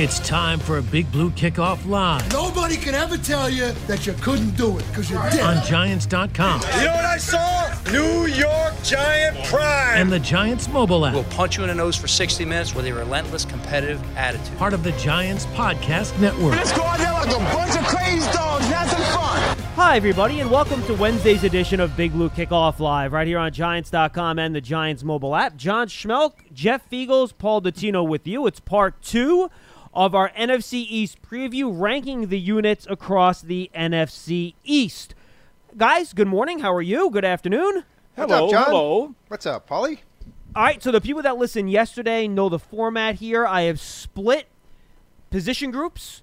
It's time for a Big Blue Kickoff Live Nobody can ever tell you that you couldn't do it because you did. on Giants.com You know what I saw? New York Giant Prime. and the Giants mobile app. We'll punch you in the nose for 60 minutes with a relentless competitive attitude. part of the Giants Podcast Network. Let's go out there like a bunch of crazy dogs, have some fun. Hi, everybody, and welcome to Wednesday's edition of Big Blue Kickoff Live, right here on Giants.com and the Giants mobile app. John Schmeelk, Jeff Feagles, Paul Dottino with you. It's part two of our NFC East preview, ranking the units across the NFC East. Guys, good morning. How are you? Good afternoon. What's up, John? hello. What's up, Polly? All right, so the people that listened yesterday know the format here. I have split position groups,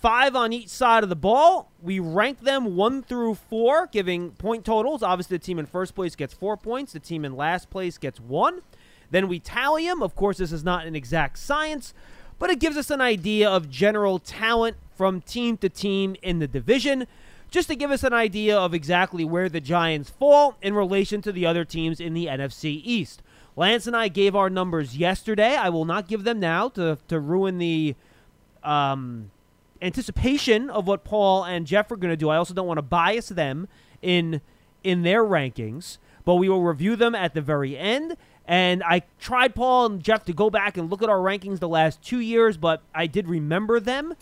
five on each side of the ball. We rank them one through four, giving point totals. Obviously, the team in first place gets four points, the team in last place gets one. Then we tally them. Of course, this is not an exact science, but it gives us an idea of general talent from team to team in the division just to give us an idea of exactly where the Giants fall in relation to the other teams in the NFC East. Lance and I gave our numbers yesterday. I will not give them now to, to ruin the um, anticipation of what Paul and Jeff are going to do. I also don't want to bias them in in their rankings, but we will review them at the very end. And I tried Paul and Jeff to go back and look at our rankings the last two years, but I did remember them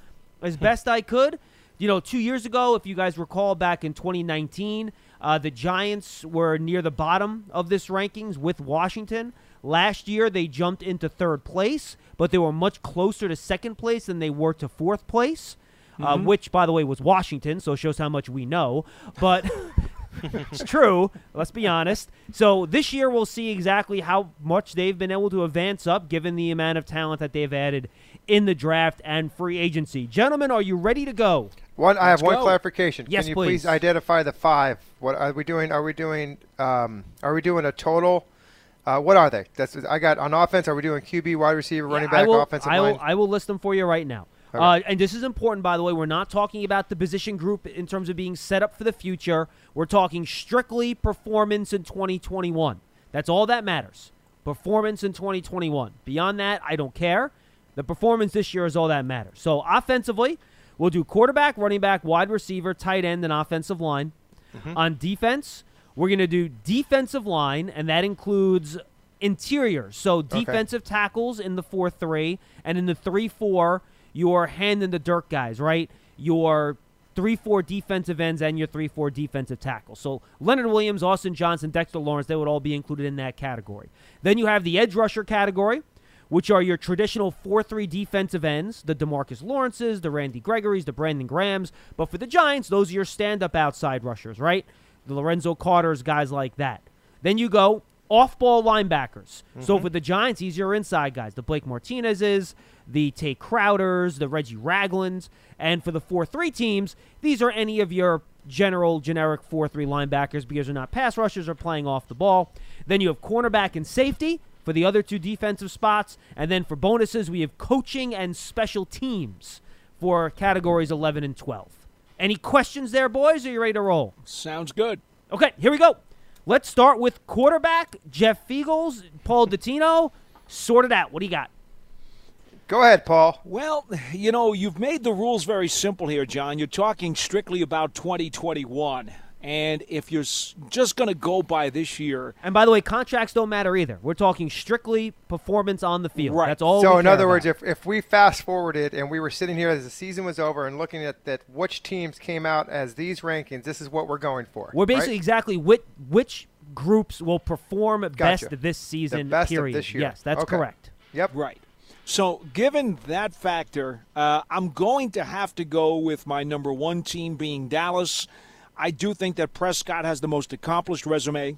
as best I could. You know, two years ago, if you guys recall, back in 2019, uh, the Giants were near the bottom of this rankings with Washington. Last year, they jumped into third place, but they were much closer to second place than they were to fourth place, uh, which, by the way, was Washington, so it shows how much we know. But it's true. Let's be honest. So this year we'll see exactly how much they've been able to advance up, given the amount of talent that they've added in the draft and free agency. Gentlemen, are you ready to go? One, I have one clarification. Yes, Can you please. please. identify the five? What are we doing? Are we doing? Um, are we doing a total? Uh, what are they? That's I got on offense. Are we doing QB, wide receiver, running Yeah, I back, will, offensive I will, line? I will list them for you right now. Okay. Uh, and this is important, by the way. We're not talking about the position group in terms of being set up for the future. We're talking strictly performance in 2021. That's all that matters. Performance in 2021. Beyond that, I don't care. The performance this year is all that matters. So, offensively, we'll do quarterback, running back, wide receiver, tight end, and offensive line. On defense, we're going to do defensive line, and that includes interiors. So defensive tackles in the 4 3, and in the 3 4, your hand in the dirt guys, right? Your 3 4 defensive ends and your 3 4 defensive tackles. So Leonard Williams, Austin Johnson, Dexter Lawrence, they would all be included in that category. Then you have the edge rusher category which are your traditional 4-3 defensive ends, the DeMarcus Lawrences, the Randy Gregories, the Brandon Grahams. But for the Giants, those are your stand-up outside rushers, right? The Lorenzo Carters, guys like that. Then you go off-ball linebackers. So mm-hmm. for the Giants, these are your inside guys. The Blake Martinez's, the Tae Crowders, the Reggie Raglands. And for the 4-3 teams, these are any of your general generic 4-3 linebackers because they're not pass rushers or playing off the ball. Then you have cornerback and safety for the other two defensive spots. And then for bonuses, we have coaching and special teams for categories 11 and 12. Any questions there, boys? Are you ready to roll? Sounds good. Okay, here we go. Let's start with quarterback, Jeff Feagles, Paul Dottino. Sort it out. What do you got? Go ahead, Paul. Well, you know, you've made the rules very simple here, John. You're talking strictly about 2021. And if you're just going to go by this year, And by the way, contracts don't matter either. We're talking strictly performance on the field. Right. That's all. so, we in care other words, if, if we fast forwarded and we were sitting here as the season was over and looking at that which teams came out as these rankings, this is what we're going for. we're basically right? exactly which which groups will perform best this season. best of period. this year. Yes, that's Okay. correct. Yep. right. So, given that factor, uh, I'm going to have to go with my number one team being Dallas. I do think that Prescott has the most accomplished resume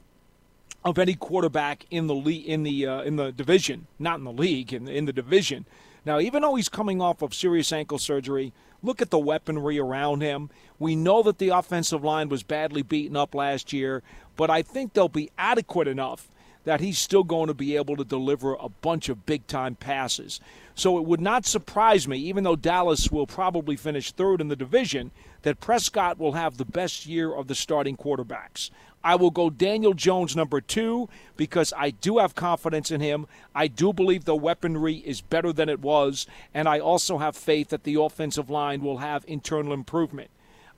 of any quarterback in the le- in the uh, in the division, not in the league, in in the division. Now, even though he's coming off of serious ankle surgery, look at the weaponry around him. We know that the offensive line was badly beaten up last year, but I think they'll be adequate enough that he's still going to be able to deliver a bunch of big time passes. So it would not surprise me, even though Dallas will probably finish third in the division, that Prescott will have the best year of the starting quarterbacks. I will go Daniel Jones number two because I do have confidence in him. I do believe the weaponry is better than it was, and I also have faith that the offensive line will have internal improvement.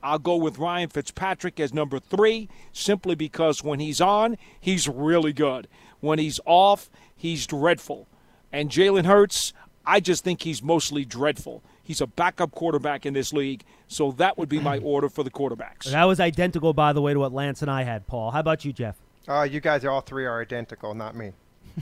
I'll go with Ryan Fitzpatrick as number three, simply because when he's on, he's really good. When he's off, he's dreadful. And Jalen Hurts, I just think he's mostly dreadful. He's a backup quarterback in this league, so that would be my order for the quarterbacks. That was identical, by the way, to what Lance and I had, Paul. How about you, Jeff? Uh, you guys are all three are identical, not me.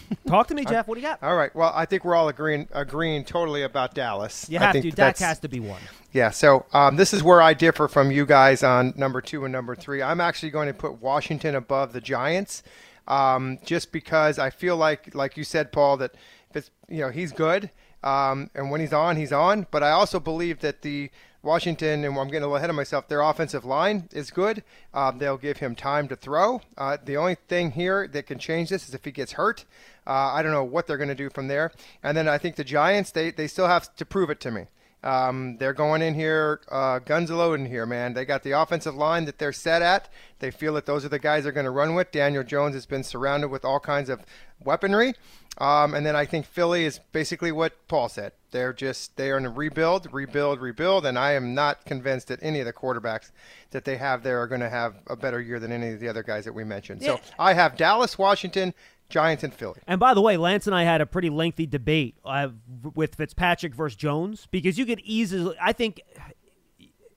Talk to me, Jeff. What do you got? All right. Well, I think we're all agreeing agreeing totally about Dallas. You I have think to. Dak has to be one. Yeah. So um, this is where I differ from you guys on number two and number three. I'm actually going to put Washington above the Giants, um, just because I feel like, like you said, Paul, that if it's you know he's good, um, and when he's on, he's on. But I also believe that the Washington, and I'm getting a little ahead of myself, their offensive line is good. Um, they'll give him time to throw. Uh, the only thing here that can change this is if he gets hurt. Uh, I don't know what they're going to do from there. And then I think the Giants, they, they still have to prove it to me. Um, they're going in here, uh, guns loading here, man. They got the offensive line that they're set at. They feel that those are the guys they're going to run with. Daniel Jones has been surrounded with all kinds of weaponry. Um, and then I think Philly is basically what Paul said. They're just they are in a rebuild, rebuild, rebuild, and I am not convinced that any of the quarterbacks that they have there are going to have a better year than any of the other guys that we mentioned. So I have Dallas, Washington, Giants, and Philly. And by the way, Lance and I had a pretty lengthy debate uh, with Fitzpatrick versus Jones because you could easily, I think,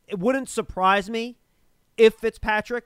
it wouldn't surprise me if Fitzpatrick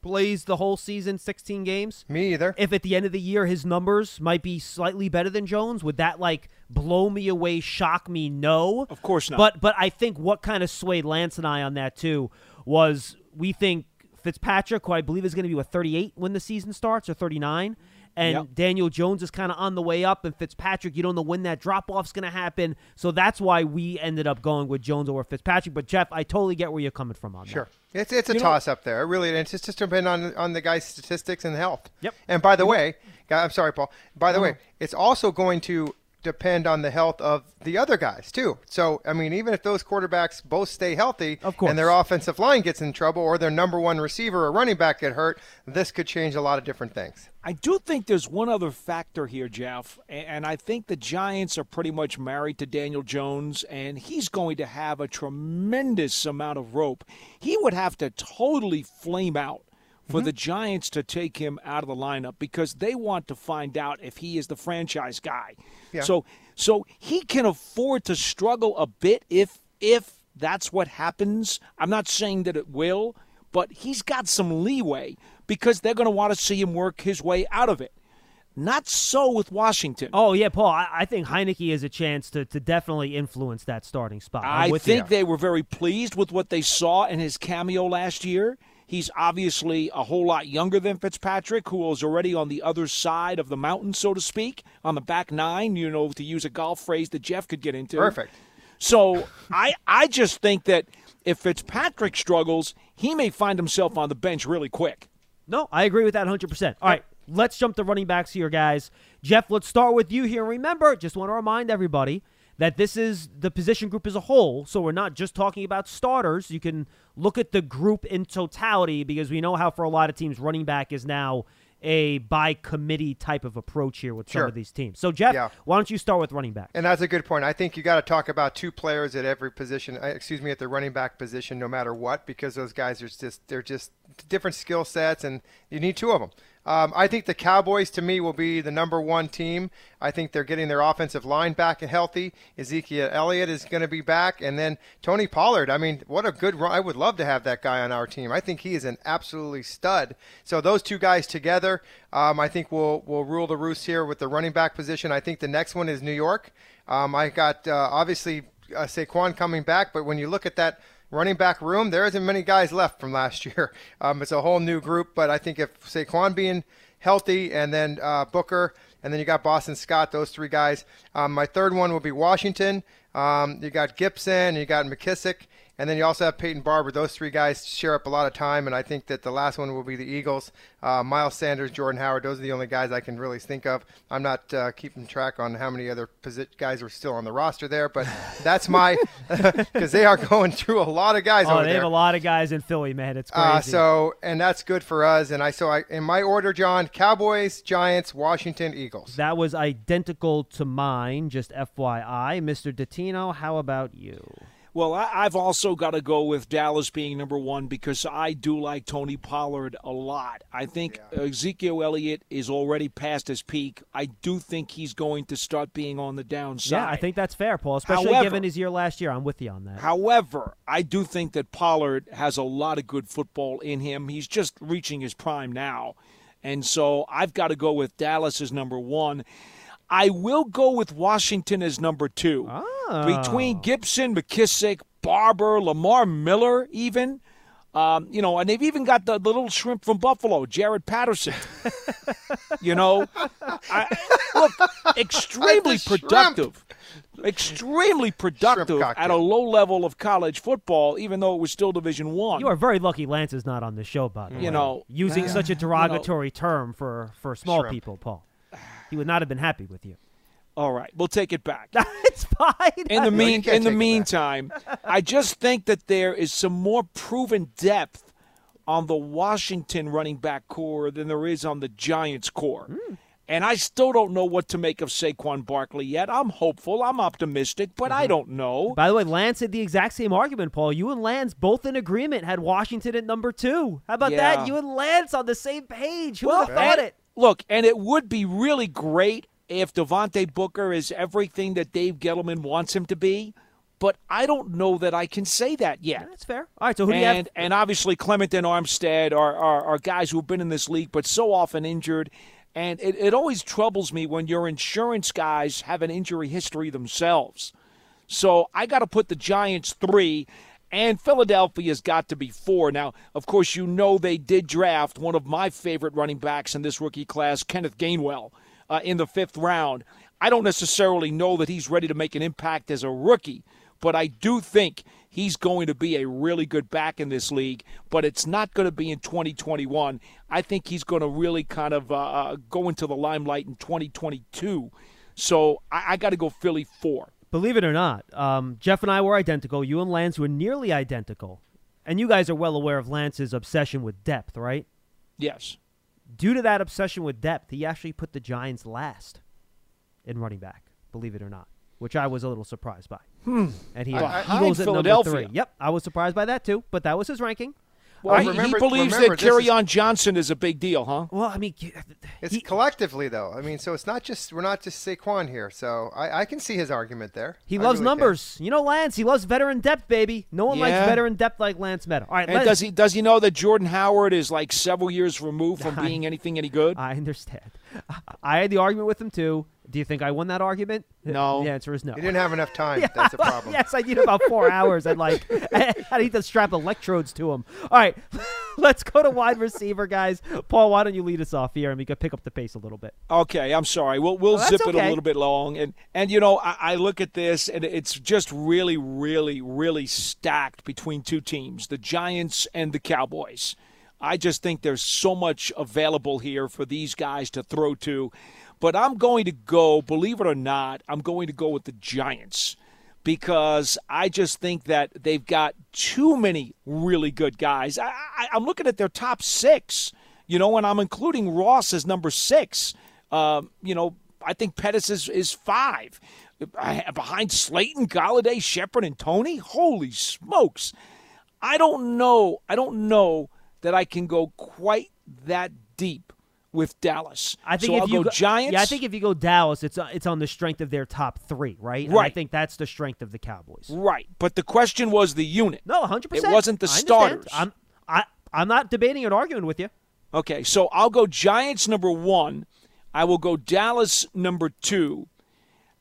plays the whole season, 16 games. Me either. If at the end of the year his numbers might be slightly better than Jones, would that like blow me away, shock me? No. Of course not. But but I think what kind of swayed Lance and I on that too was we think Fitzpatrick, who I believe is going to be what 38 when the season starts or 39, and Yep. Daniel Jones is kind of on the way up, and Fitzpatrick, you don't know when that drop off's going to happen. So that's why we ended up going with Jones over Fitzpatrick. But Jeff, I totally get where you're coming from on that. Sure. It's it's a You know- toss up there. It really it's just just depending on on the guy's statistics and health. Yep. And by the way, guy- I'm sorry, Paul. By the way, it's also going to depend on the health of the other guys too. So I mean, even if those quarterbacks both stay healthy, Of course. and their offensive line gets in trouble, or their number one receiver or running back get hurt, this could change a lot of different things. I do think there's one other factor here, Jeff, and I think the Giants are pretty much married to Daniel Jones, and he's going to have a tremendous amount of rope. He would have to totally flame out for mm-hmm. the Giants to take him out of the lineup because they want to find out if he is the franchise guy. Yeah. So so he can afford to struggle a bit if if that's what happens. I'm not saying that it will, but he's got some leeway because they're going to want to see him work his way out of it. Not so with Washington. Oh yeah, Paul. I, I think Heinicke has a chance to, to definitely influence that starting spot. I'm I think you. they were very pleased with what they saw in his cameo last year. He's obviously a whole lot younger than Fitzpatrick, who is already on the other side of the mountain, so to speak, on the back nine, you know, to use a golf phrase that Jeff could get into. Perfect. So I I just think that if Fitzpatrick struggles, he may find himself on the bench really quick. No, I agree with that 100%. All right, let's jump to running backs here, guys. Jeff, let's start with you here. Remember, just want to remind everybody that this is the position group as a whole, so we're not just talking about starters. You can look at the group in totality because we know how for a lot of teams, running back is now a by committee type of approach here with some of these teams. So, Jeff, Yeah. why don't you start with running back? And that's a good point. I think you got to talk about two players at every position. uh, Excuse me, at the running back position, no matter what, because those guys are just they're just different skill sets, and you need two of them. Um, I think the Cowboys, to me, will be the number one team. I think they're getting their offensive line back and healthy. Ezekiel Elliott is going to be back, and then Tony Pollard. I mean, what a good run! I would love to have that guy on our team. I think he is an absolutely stud. So those two guys together, um, I think will will rule the roost here with the running back position. I think the next one is New York. Um, I got uh, obviously uh, Saquon coming back, but when you look at that running back room, there isn't many guys left from last year. Um, it's a whole new group, but I think if Saquon being healthy and then uh, Booker and then you got Boston Scott, those three guys. Um, my third one will be Washington. Um, you got Gibson, you got McKissic, And then you also have Peyton Barber. Those three guys share up a lot of time, and I think that the last one will be the Eagles. Uh, Miles Sanders, Jordan Howard. Those are the only guys I can really think of. I'm not uh, keeping track on how many other posi- guys are still on the roster there, but that's my because they are going through a lot of guys Oh, over they there. have a lot of guys in Philly, man. It's crazy. Uh, so, and that's good for us. And I so I in my order, John: Cowboys, Giants, Washington, Eagles. that was identical to mine, just FYI. Mr. Dottino, how about you? Well, I, I've also got to go with Dallas being number one because I do like Tony Pollard a lot. I think Ezekiel Elliott is already past his peak. I do think he's going to start being on the downside. Yeah, I think that's fair, Paul, especially However- given his year last year. I'm with you on that. However, I do think that Pollard has a lot of good football in him. He's just reaching his prime now. And so I've got to go with Dallas as number one. I will go with Washington as number two. Oh. Between Gibson, McKissic, Barber, Lamar Miller, even. Um, you know, and they've even got the, the little shrimp from Buffalo, Jaret Patterson. you know, I, look, extremely productive. Extremely productive at a low level of college football, even though it was still Division One. You are very lucky Lance is not on the show, by the way. You know, using uh, such a you know. derogatory term for, for small Shrimp. people, Paul. He would not have been happy with you. All right, we'll take it back. it's fine. In the mean, can't in the take it back. meantime, I just think that there is some more proven depth on the Washington running back corps than there is on the Giants corps. Hmm. And I still don't know what to make of Saquon Barkley yet. I'm hopeful, I'm optimistic, but Mm-hmm. I don't know. By the way, Lance had the exact same argument, Paul. You and Lance both in agreement had Washington at number two. How about Yeah. that? You and Lance on the same page. Who Well, would have thought it? Look, and it would be really great if Devontae Booker is everything that Dave Gettleman wants him to be, but I don't know that I can say that yet. That's fair. All right, so who do you have? and, and obviously Clement and Armstead are, are, are guys who have been in this league but so often injured. And it, it always troubles me when your insurance guys have an injury history themselves. So I got to put the Giants three, and Philadelphia's got to be four. Now, of course, you know they did draft one of my favorite running backs in this rookie class, Kenneth Gainwell, uh, in the fifth round. I don't necessarily know that he's ready to make an impact as a rookie, but I do think he's going to be a really good back in this league. But it's not going to be in 2021. I think he's going to really kind of uh, uh, go into the limelight in 2022. So I, I got to go Philly four. Believe it or not, um, Jeff and I were identical. You and Lance were nearly identical. And you guys are well aware of Lance's obsession with depth, right? Yes. Due to that obsession with depth, he actually put the Giants last in running back, believe it or not, which I was a little surprised by. And he had Behind Eagles at number three. Yep, I was surprised by that too, but that was his ranking. Well, Well, he, remember- he believes remember, that this is- Kerryon Johnson is a big deal, huh? Well, I mean, uh, It's he, collectively though. I mean, so it's not just we're not just Saquon here. So I, I can see his argument there. he I loves really can. numbers. You know, Lance, he loves veteran depth, baby. No one Yeah. likes veteran depth like Lance Medow. All right, And does he does he know that Jordan Howard is like several years removed from being anything any good? I understand. I had the argument with him too. Do you think I won that argument? No. The answer is no. You didn't have enough time. That's a problem. yes, I need about four hours. and like, I need to strap electrodes to him. All right, let's go to wide receiver, guys. Paul, why don't you lead us off here, and we can pick up the pace a little bit. Okay, I'm sorry. We'll we'll Oh, that's zip it a little bit long, and and you know I, I look at this, and it's just really, really, really stacked between two teams, the Giants and the Cowboys. I just think there's so much available here for these guys to throw to, but I'm going to go. Believe it or not, I'm going to go with the Giants because I just think that they've got too many really good guys. I, I'm looking at their top six, you know, and I'm including Ross as number six. Um, you know, I think Pettis is, is five. Behind Slayton, Golladay, Shepard, and Toney? Holy smokes. I don't know. I don't know that I can go quite that deep with Dallas. I think so if I'll you go Giants. yeah, I think if you go Dallas, it's uh, it's on the strength of their top three, right? And I think that's the strength of the Cowboys. right. But the question was the unit. No, hundred percent. It wasn't the I understand. starters. I'm I I'm not debating or arguing with you. Okay, so I'll go Giants number one. I will go Dallas number two.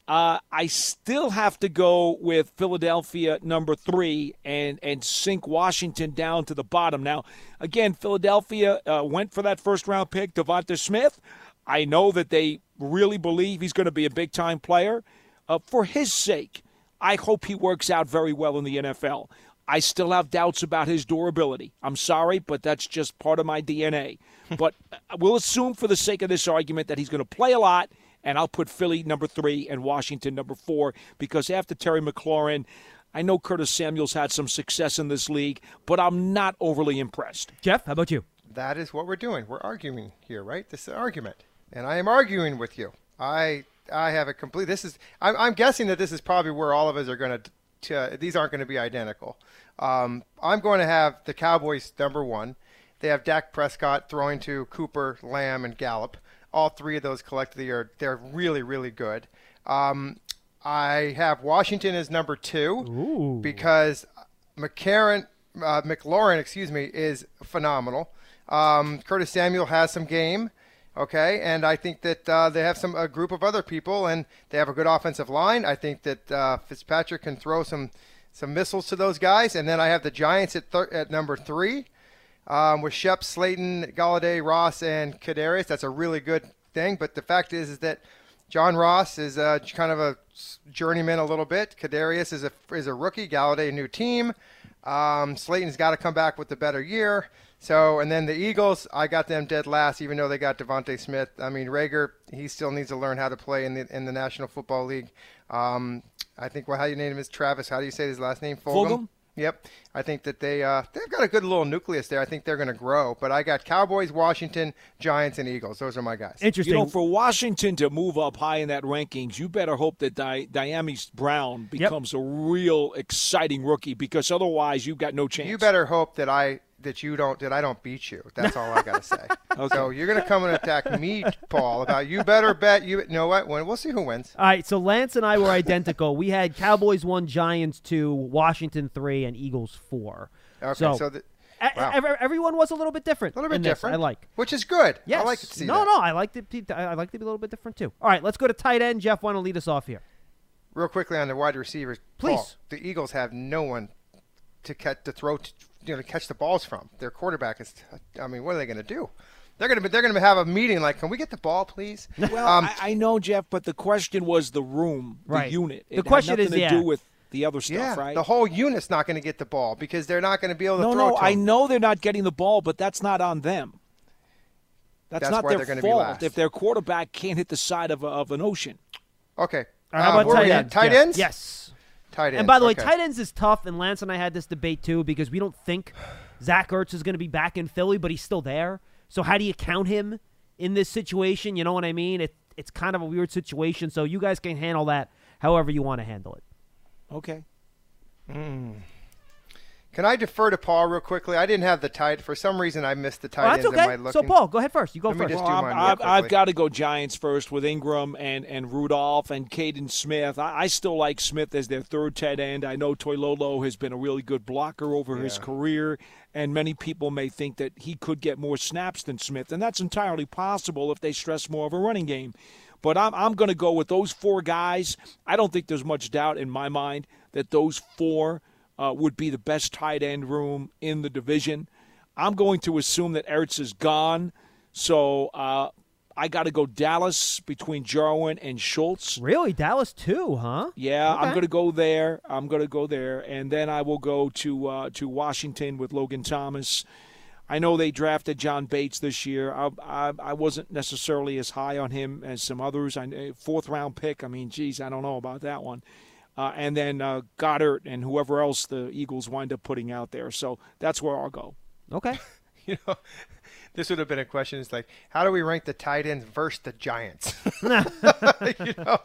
Uh, I still have to go with Philadelphia number three and and sink Washington down to the bottom. Now, again, Philadelphia uh, went for that first round pick, Devonta Smith. I know that they really believe he's going to be a big time player. Uh, for his sake, I hope he works out very well in the NFL. I still have doubts about his durability. I'm sorry, but that's just part of my DNA. but we'll assume, for the sake of this argument, that he's going to play a lot, and I'll put Philly number three and Washington number four because after Terry McLaurin, I know Curtis Samuels had some success in this league, but I'm not overly impressed. Jeff, how about you? That is what we're doing. We're arguing here, right? This is an argument, and I am arguing with you. I I have a complete. This is. I'm, I'm guessing that this is probably where all of us are going to. These aren't going to be identical. Um, I'm going to have the Cowboys number one. They have Dak Prescott throwing to Cooper, Lamb, and Gallup. All three of those collectively are they're really really good. Um, I have Washington as number two Ooh. because McCarron, uh, McLaurin, excuse me, is phenomenal. Um, Curtis Samuel has some game, okay, and I think that uh, they have some a group of other people, and they have a good offensive line. I think that uh, Fitzpatrick can throw some some missiles to those guys, and then I have the Giants at thir- at number three um, with Shep, Slayton, Golladay, Ross, and Kadarius. That's a really good thing. But the fact is, is that John Ross is uh, kind of a journeyman a little bit. Kadarius is a is a rookie. Golladay, a new team. Um, Slayton's got to come back with a better year. So, and then the Eagles, I got them dead last, even though they got Devontae Smith. I mean, Reagor, he still needs to learn how to play in the in the National Football League. Um, I think well, how you name him is Travis. How do you say his last name? Fulgham. Fulgham? Yep. I think that they uh, they've got a good little nucleus there. I think they're going to grow. But I got Cowboys, Washington, Giants, and Eagles. Those are my guys. Interesting. You know, for Washington to move up high in that rankings, you better hope that Di- Dyami Brown becomes a real exciting rookie because otherwise you've got no chance. You better hope that I that you don't that I don't beat you. That's all I got to say. Okay. So you're going to come and attack me, Paul, about you better bet you, you know what? When we'll see who wins. All right, so Lance and I were identical. we had Cowboys one, Giants two, Washington three, and Eagles four. Okay, so, so the, wow. ev- everyone was a little bit different. a little bit different. I like. which is good. Yes. I like to see no, that. no, I like to. be- I like to be a little bit different too. All right, let's go to tight end. Jeff, want to lead us off here? Real quickly on the wide receivers, Paul, Please. the Eagles have no one to catch to throw, to, you know, to catch the balls from. Their quarterback is. I mean, what are they going to do? They're going to be. They're going to have a meeting like, can we get the ball, please? Well, Um, I, I know, Jeff, but the question was the room, the Right. unit. The It had question nothing is, to yeah. do with the other stuff, yeah, right? the whole unit's not going to get the ball because they're not going to be able to no, throw. no, to I know they're not getting the ball, but that's not on them. That's, That's not their they're gonna be fault last. if their quarterback can't hit the side of, a, of an ocean. Okay. All right, how Uh, about where tight we at? ends? Tight Jeff? ends. Yes. Tight ends. And by the way, okay. tight ends is tough, and Lance and I had this debate too because we don't think Zach Ertz is going to be back in Philly, but he's still there. So how do you count him in this situation? You know what I mean? It, it's kind of a weird situation. So you guys can handle that however you want to handle it. Okay. Mm. Can I defer to Paul real quickly? I didn't have the tight. For some reason, I missed the tight Oh, that's ends in my okay. So Paul, go ahead first. You go Let first. Well, I'm- mine real I've, I've got to go Giants first with Ingram and, and Rudolph and Kaden Smith. I, I still like Smith as their third tight end. I know Toilolo has been a really good blocker over his career, and many people may think that he could get more snaps than Smith, and that's entirely possible if they stress more of a running game. But I'm, I'm going to go with those four guys. I don't think there's much doubt in my mind that those four uh, would be the best tight end room in the division. I'm going to assume that Ertz is gone. So uh, I got to go Dallas between Jarwin and Schultz. Really, Dallas too, huh? Yeah, I'm going to go there. I'm going to go there, and then I will go to uh, to Washington with Logan Thomas. I know they drafted John Bates this year. I, I, I wasn't necessarily as high on him as some others. I fourth round pick. I mean, geez, I don't know about that one. Uh, and then uh, Goedert and whoever else the Eagles wind up putting out there. So that's where I'll go. Okay. you know, this would have been a question. It's like, how do we rank the tight ends versus the Giants? you know,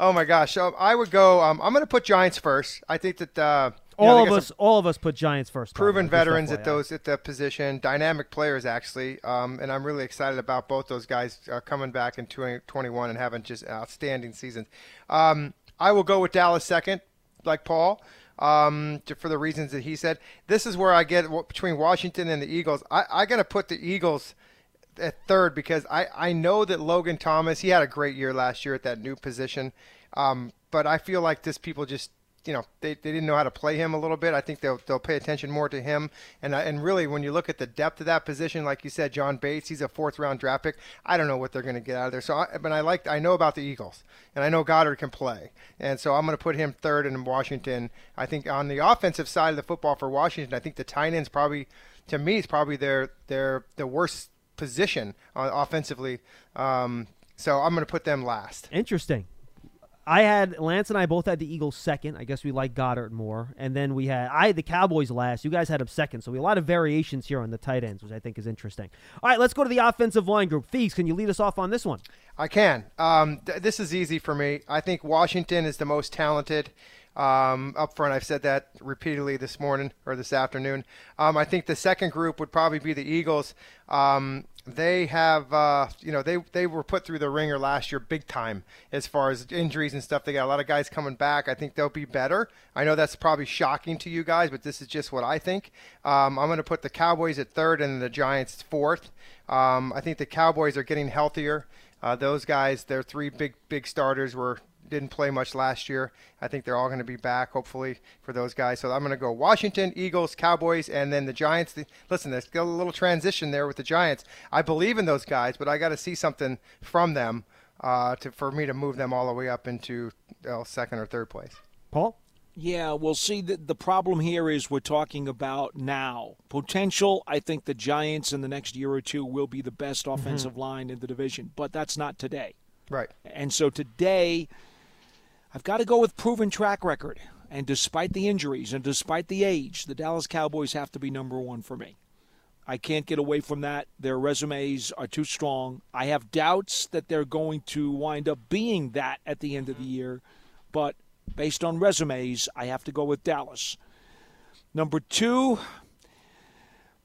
oh my gosh. So I would go. Um, I'm going to put Giants first. I think that uh, know, all they of us, all of us put Giants first. by the way, proven veterans at those at the position, dynamic players actually, um, and I'm really excited about both those guys uh, coming back in 2021 and having just outstanding seasons. Um, I will go with Dallas second, like Paul, um, to, for the reasons that he said. This is where I get between Washington and the Eagles. I, I got to put the Eagles at third because I, I know that Logan Thomas he had a great year last year at that new position, um, but I feel like this people just you know they, they didn't know how to play him a little bit. I think they'll they'll pay attention more to him. And and really, when you look at the depth of that position, like you said, John Bates, he's a fourth round draft pick. I don't know what they're going to get out of there. So, I, but I like I know about the Eagles, and I know Goedert can play, and so I'm going to put him third in Washington. I think on the offensive side of the football for Washington, I think the tight ends probably, to me, is probably their their the worst position uh, offensively. Um, so I'm going to put them last. Interesting. I had Lance and I both had the Eagles second. I guess we like Goedert more, and then we had I had the Cowboys last. You guys had them second, so we a lot of variations here on the tight ends, which I think is interesting. All right, let's go to the offensive line group. Fees, can you lead us off on this one? I can. Um, th- this is easy for me. I think Washington is the most talented. Um, up front, I've said that repeatedly this morning or this afternoon. Um, I think the second group would probably be the Eagles. Um, they have, uh, you know, they they were put through the ringer last year, big time as far as injuries and stuff. They got a lot of guys coming back. I think they'll be better. I know that's probably shocking to you guys, but this is just what I think. Um, I'm going to put the Cowboys at third and the Giants fourth. Um, I think the Cowboys are getting healthier. Uh, those guys, their three big big starters were didn't play much last year. I think they're all going to be back, hopefully, for those guys. So I'm going to go Washington, Eagles, Cowboys, and then the Giants. The, listen, there's a little transition there with the Giants. I believe in those guys, but I got to see something from them uh, to for me to move them all the way up into well, second or third place. Paul? Yeah, we'll see. The, the problem here is we're talking about now. Potential, I think the Giants in the next year or two will be the best offensive mm-hmm. line in the division, but that's not today. Right. And so today, I've got to go with proven track record. And despite the injuries and despite the age, the Dallas Cowboys have to be number one for me. I can't get away from that. Their resumes are too strong. I have doubts that they're going to wind up being that at the end of the year, but based on resumes, I have to go with Dallas. Number two,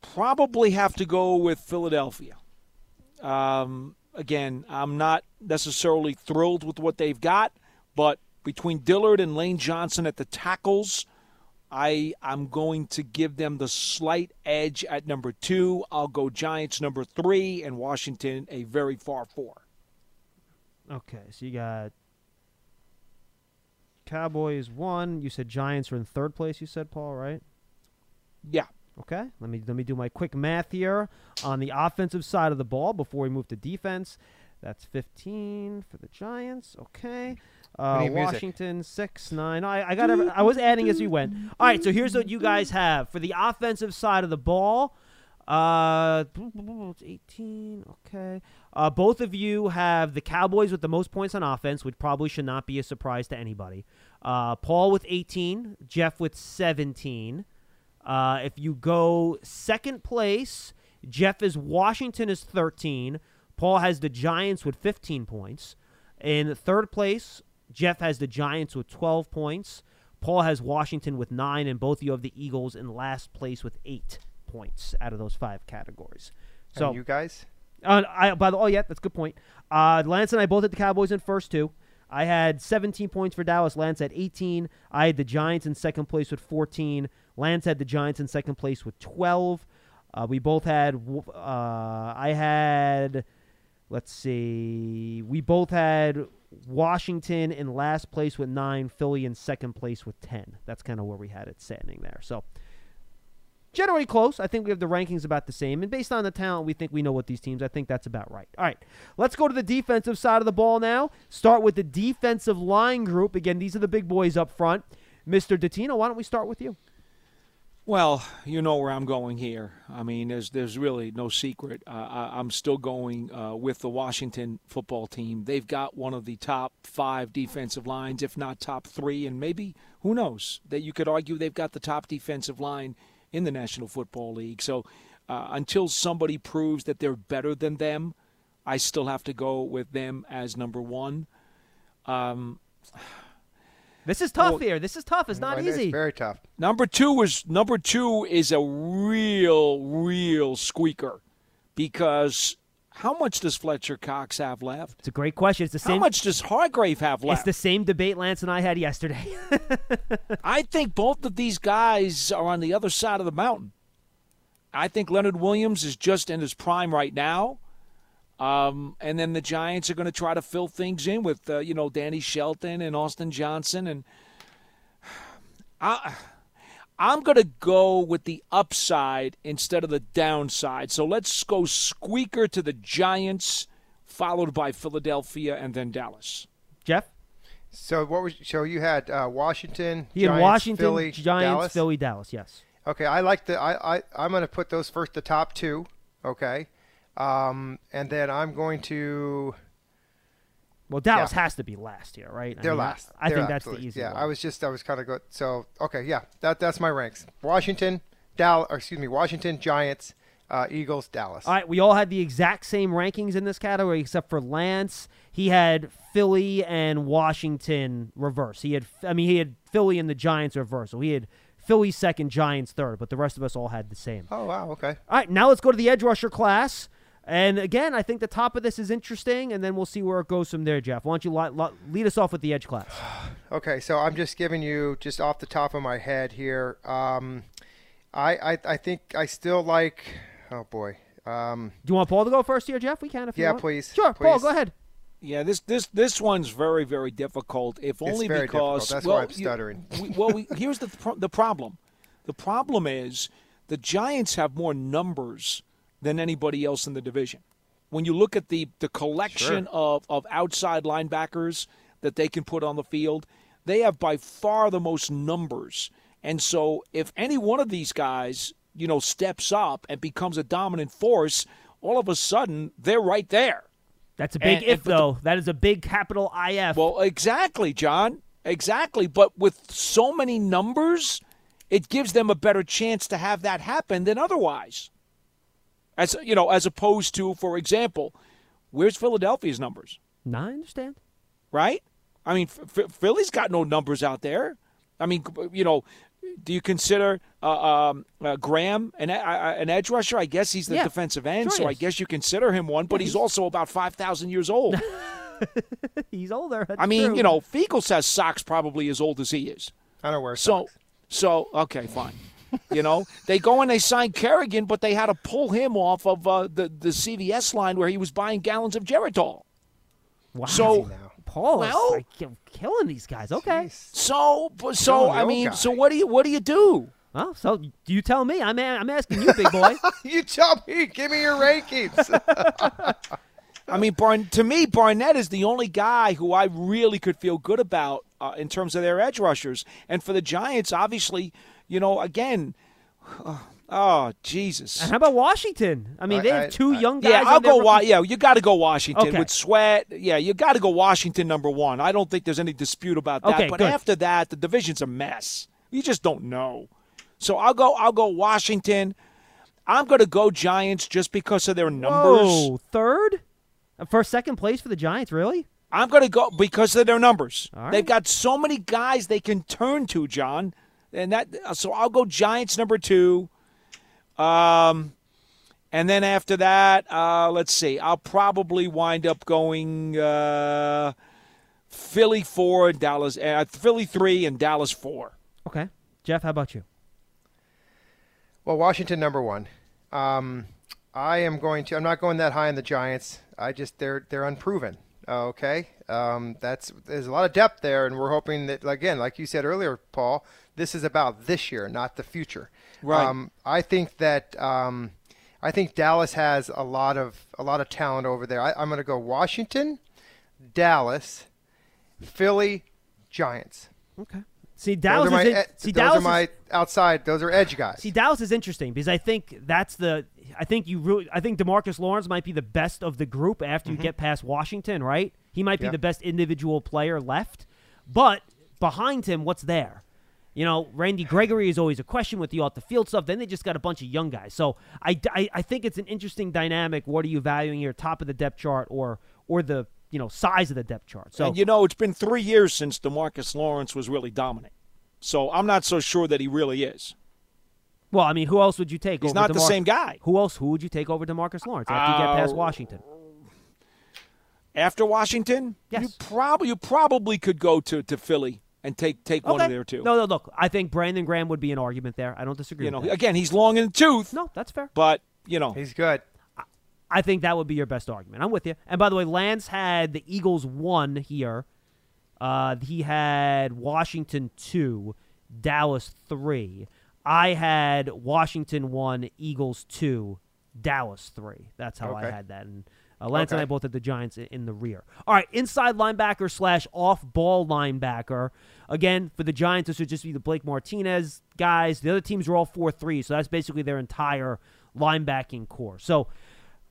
probably have to go with Philadelphia. Um, again, I'm not necessarily thrilled with what they've got, but between Dillard and Lane Johnson at the tackles, I I'm going to give them the slight edge at number two. I'll go Giants number three and Washington a very far four. Okay, so you got Cowboys one. You said Giants are in third place. You said Paul, right? Yeah. Okay. Let me let me do my quick math here on the offensive side of the ball before we move to defense. That's 15 for the Giants. Okay. Uh, Washington six nine. I, I got. I was adding as we went. All right. So here's what you guys have for the offensive side of the ball. Uh, it's 18. Okay. Uh, both of you have the Cowboys with the most points on offense, which probably should not be a surprise to anybody. Uh, Paul with 18, Jeff with 17. Uh, if you go second place, Jeff is Washington is 13. Paul has the Giants with 15 points. In third place, Jeff has the Giants with 12 points. Paul has Washington with nine, and both of you have the Eagles in last place with eight points out of those five categories. So and you guys, uh, I by the oh yeah, that's a good point. Uh, Lance and I both had the Cowboys in first two. I had 17 points for Dallas. Lance had 18. I had the Giants in second place with 14. Lance had the Giants in second place with 12. Uh, we both had. Uh, I had. Let's see. We both had Washington in last place with nine. Philly in second place with 10. That's kind of where we had it standing there. So generally close. I think we have the rankings about the same. And based on the talent, we think we know what these teams. I think that's about right. All right. Let's go to the defensive side of the ball now. Start with the defensive line group. Again, these are the big boys up front. Mr. Dottino, why don't we start with you? Well, you know where I'm going here. I mean, there's there's really no secret. Uh, I, am still going uh, with the Washington football team. They've got one of the top five defensive lines, if not top three, and maybe who knows that you could argue they've got the top defensive line in the National Football League. So uh, until somebody proves that they're better than them, I still have to go with them as number one. Um, this is tough well, here. This is tough. It's not easy. It's very tough. Number two is number two is a real, real squeaker because how much does Fletcher Cox have left? It's a great question. It's the same. How much does Hargrave have left? It's the same debate Lance and I had yesterday. I think both of these guys are on the other side of the mountain. I think Leonard Williams is just in his prime right now. Um, and then the Giants are going to try to fill things in with, uh, you know, Danny Shelton and Austin Johnson. And I, I'm going to go with the upside instead of the downside. So let's go squeaker to the Giants, followed by Philadelphia and then Dallas. Jeff? So what was so you had uh, Washington, He had Giants, Washington, Philly, Giants, Dallas? Philly, Dallas. Yes. Okay, I like the I, I I'm going to put those first the top two, okay? Um and then I'm going to Well, Dallas Yeah. has to be last here, right? I they're mean, last. I, They're think that's the easy Yeah, one. I was just I was kind of good. So, okay, yeah. That that's my ranks. Washington, Dallas, excuse me, Washington, Giants, uh, Eagles, Dallas. All right, we all had the exact same rankings in this category except for Lance. He had Philly and Washington reverse. He had, I mean, he had Philly and the Giants reverse. So he had Philly second, Giants third, but the rest of us all had the same. Oh, wow, okay. All right, now let's go to the edge rusher class. And again, I think the top of this is interesting, and then we'll see where it goes from there, Jeff. Why don't you li- li- lead us off with the edge class? Okay, so I'm just giving you just off the top of my head here. Um, I, I I think I still like. Oh boy. Um, Do you want Paul to go first here, Jeff? We can if you Yeah, want. please, Sure, Paul, go ahead. Yeah, this this this one's very very difficult. If only very difficult. because That's well, why I'm you- stuttering. we, well, we, here's the pro- the problem. The problem is the Giants have more numbers than anybody else in the division. When you look at the the collection of of outside linebackers that they can put on the field, they have by far the most numbers. And so, if any one of these guys, you know, steps up and becomes a dominant force, all of a sudden they're right there. That's a big And- if, and- but the- though. that is a big capital IF. Well, exactly, John. Exactly. But with so many numbers, it gives them a better chance to have that happen than otherwise. As you know, as opposed to, for example, where's Philadelphia's numbers? no, I understand. Right? I mean, F- F- Philly's got no numbers out there. I mean, you know, do you consider uh, um, uh, Graham an, uh, an edge rusher? I guess he's the Yeah, defensive end, sure so I guess you consider him one. But he's also about five thousand years old. He's older. that's I mean, true. you know, Feagles has socks probably as old as he is. I don't wear socks. So, so okay, fine. You know, they go and they sign Kerrigan, but they had to pull him off of uh, the the CVS line where he was buying gallons of Geritol. Wow. So. Paul Well- is like, killing these guys. Okay. so, but- so I mean, guy. so what do you what do you do? Well, so you tell me. I'm, a- I'm asking you, big boy. you tell me. Give me your rankings. I mean, Barn, to me, Barnett is the only guy who I really could feel good about uh, in terms of their edge rushers. And for the Giants, obviously, you know, again, oh Jesus. and how about Washington? I mean, I- they have two I- young guys. Yeah, I'll go. Wa- yeah, you got to go Washington Okay. with Sweat. Yeah, you got to go Washington number one. I don't think there's any dispute about that. Okay, but good. after that, the division's a mess. You just don't know. So I'll go. I'll go Washington. I'm going to go Giants just because of their numbers. Whoa, third? Uh, For second place for the Giants, really? I'm going to go because of their numbers. All right. They've got so many guys they can turn to, John, and that. So I'll go Giants number two. Um, and then after that, uh, let's see. I'll probably wind up going uh, Philly four, Dallas, uh, Philly three, and Dallas four. Okay. Jeff, how about you? Well, Washington number one. Um, I am going to. I'm not going that high in the Giants. I just they're they're unproven. Okay, um, that's there's a lot of depth there, and we're hoping that again, like you said earlier, Paul, this is about this year, not the future. Right. Um, I think that um, I think Dallas has a lot of a lot of talent over there. I, I'm going to go Washington, Dallas, Philly, Giants. Okay. See, Dallas my, is in- see, those Dallas are my is, outside. Those are edge guys. see Dallas is interesting because I think that's the I think you really I think Demarcus Lawrence might be the best of the group after you get past Washington, right? He might be Yeah. the best individual player left, but behind him, what's there? You know, Randy Gregory is always a question with the off the field stuff. Then they just got a bunch of young guys. So I, I, I think it's an interesting dynamic. What are you valuing here, top of the depth chart or or the you know size of the depth chart? So and you know, it's been three years since Demarcus Lawrence was really dominant. So I'm not so sure that he really is. well, I mean, who else would you take? He's not the same guy. Who else? Who would you take over Demarcus Lawrence after you get past Uh, Washington? After Washington, Yes. you probably you probably could go to, to Philly and take take one of their two. No, no, look. I think Brandon Graham would be an argument there. I don't disagree. you with know, that. again, he's long in the tooth, no, that's fair. but you know, He's good. I think that would be your best argument. I'm with you. And by the way, Lance had the Eagles one here. Uh, he had Washington two, Dallas three. I had Washington one, Eagles two, Dallas three. That's how I had that. And uh, Lance and I both had the Giants i- in the rear. All right, inside linebacker slash off ball linebacker. Again, for the Giants, this would just be the Blake Martinez guys. The other teams were all 4 3, so that's basically their entire linebacking corps. So,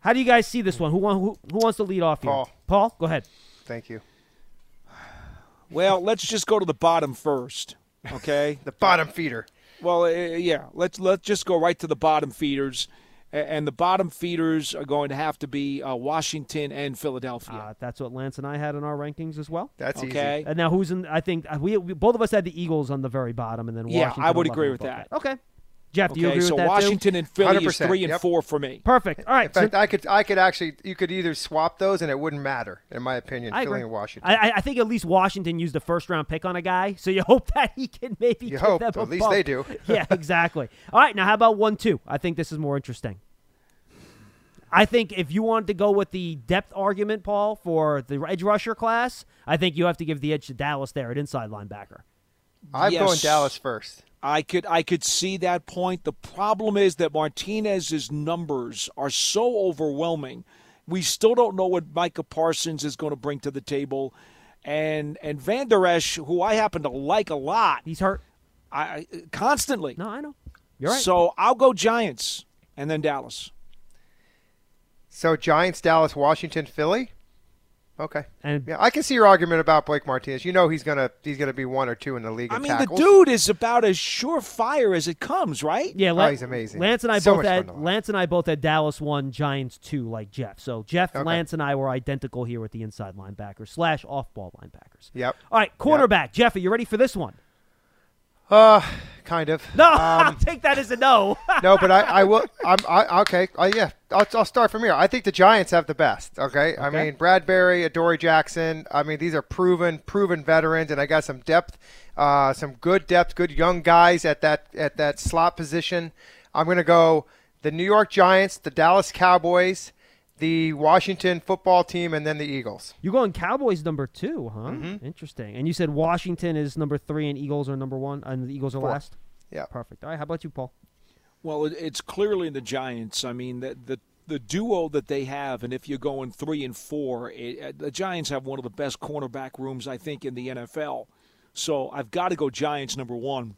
how do you guys see this one? Who, who, who wants to lead off here? Paul. Paul, go ahead. Thank you. Well, let's just go to the bottom first. Okay. The bottom feeder. Well, uh, yeah. Let's let's just go right to the bottom feeders, A- and the bottom feeders are going to have to be uh, Washington and Philadelphia. Uh, that's what Lance and I had in our rankings as well. That's okay. And now, who's in? I think uh, we, we both of us had the Eagles on the very bottom, and then Yeah, Washington I would agree with that. Okay, Jeff, do you Okay, agree so with that So Washington and Philly is 100%, three and yep. four for me. Perfect. All right. In fact, so I could I could actually you could either swap those and it wouldn't matter in my opinion. I Philly agree. and Washington. I, I- I think at least Washington used a first round pick on a guy, so you hope that he can maybe. You give hope, them at least bump. they do. yeah, exactly. All right, now how about one two? I think this is more interesting. I think if you wanted to go with the depth argument, Paul, for the edge rusher class, I think you have to give the edge to Dallas there at inside linebacker. I'm Yes. going Dallas first. I could I could see that point. The problem is that Martinez's numbers are so overwhelming. We still don't know what Micah Parsons is going to bring to the table, and and Vander Esch, who I happen to like a lot, He's hurt. I, I constantly. No, I know. You're right. So I'll go Giants and then Dallas. So Giants, Dallas, Washington, Philly. Okay. and Yeah, I can see your argument about Blake Martinez. You know he's gonna he's gonna be one or two in the league. I mean, tackles. the dude is about as surefire as it comes, right? Yeah, Oh, he's amazing. Lance and I So both had fun to watch. Lance and I both had Dallas one, Giants two, like Jeff. So Jeff, Okay. Lance, and I were identical here with the inside linebackers slash off ball linebackers. Yep. All right, cornerback. Jeff, are you ready for this one? Uh, kind of. No, Um, I'll take that as a no. no, but I, I will. I'm I, okay. Yeah, I'll, I'll start from here. I think the Giants have the best. Okay, I mean Bradberry, Adoree Jackson. I mean these are proven, proven veterans, and I got some depth, uh, some good depth, good young guys at that at that slot position. I'm gonna go the New York Giants, the Dallas Cowboys, the Washington Football Team, and then the Eagles. You're going Cowboys number two, huh? Mm-hmm. Interesting. And you said Washington is number three and Eagles are number one, and the Eagles are Four. last. Yeah. Perfect. All right, how about you, Paul? Well, it's clearly the Giants. I mean, the, the the duo that they have, and if you're going three and four, it, uh, the Giants have one of the best cornerback rooms I think in the NFL. So I've got to go Giants number one.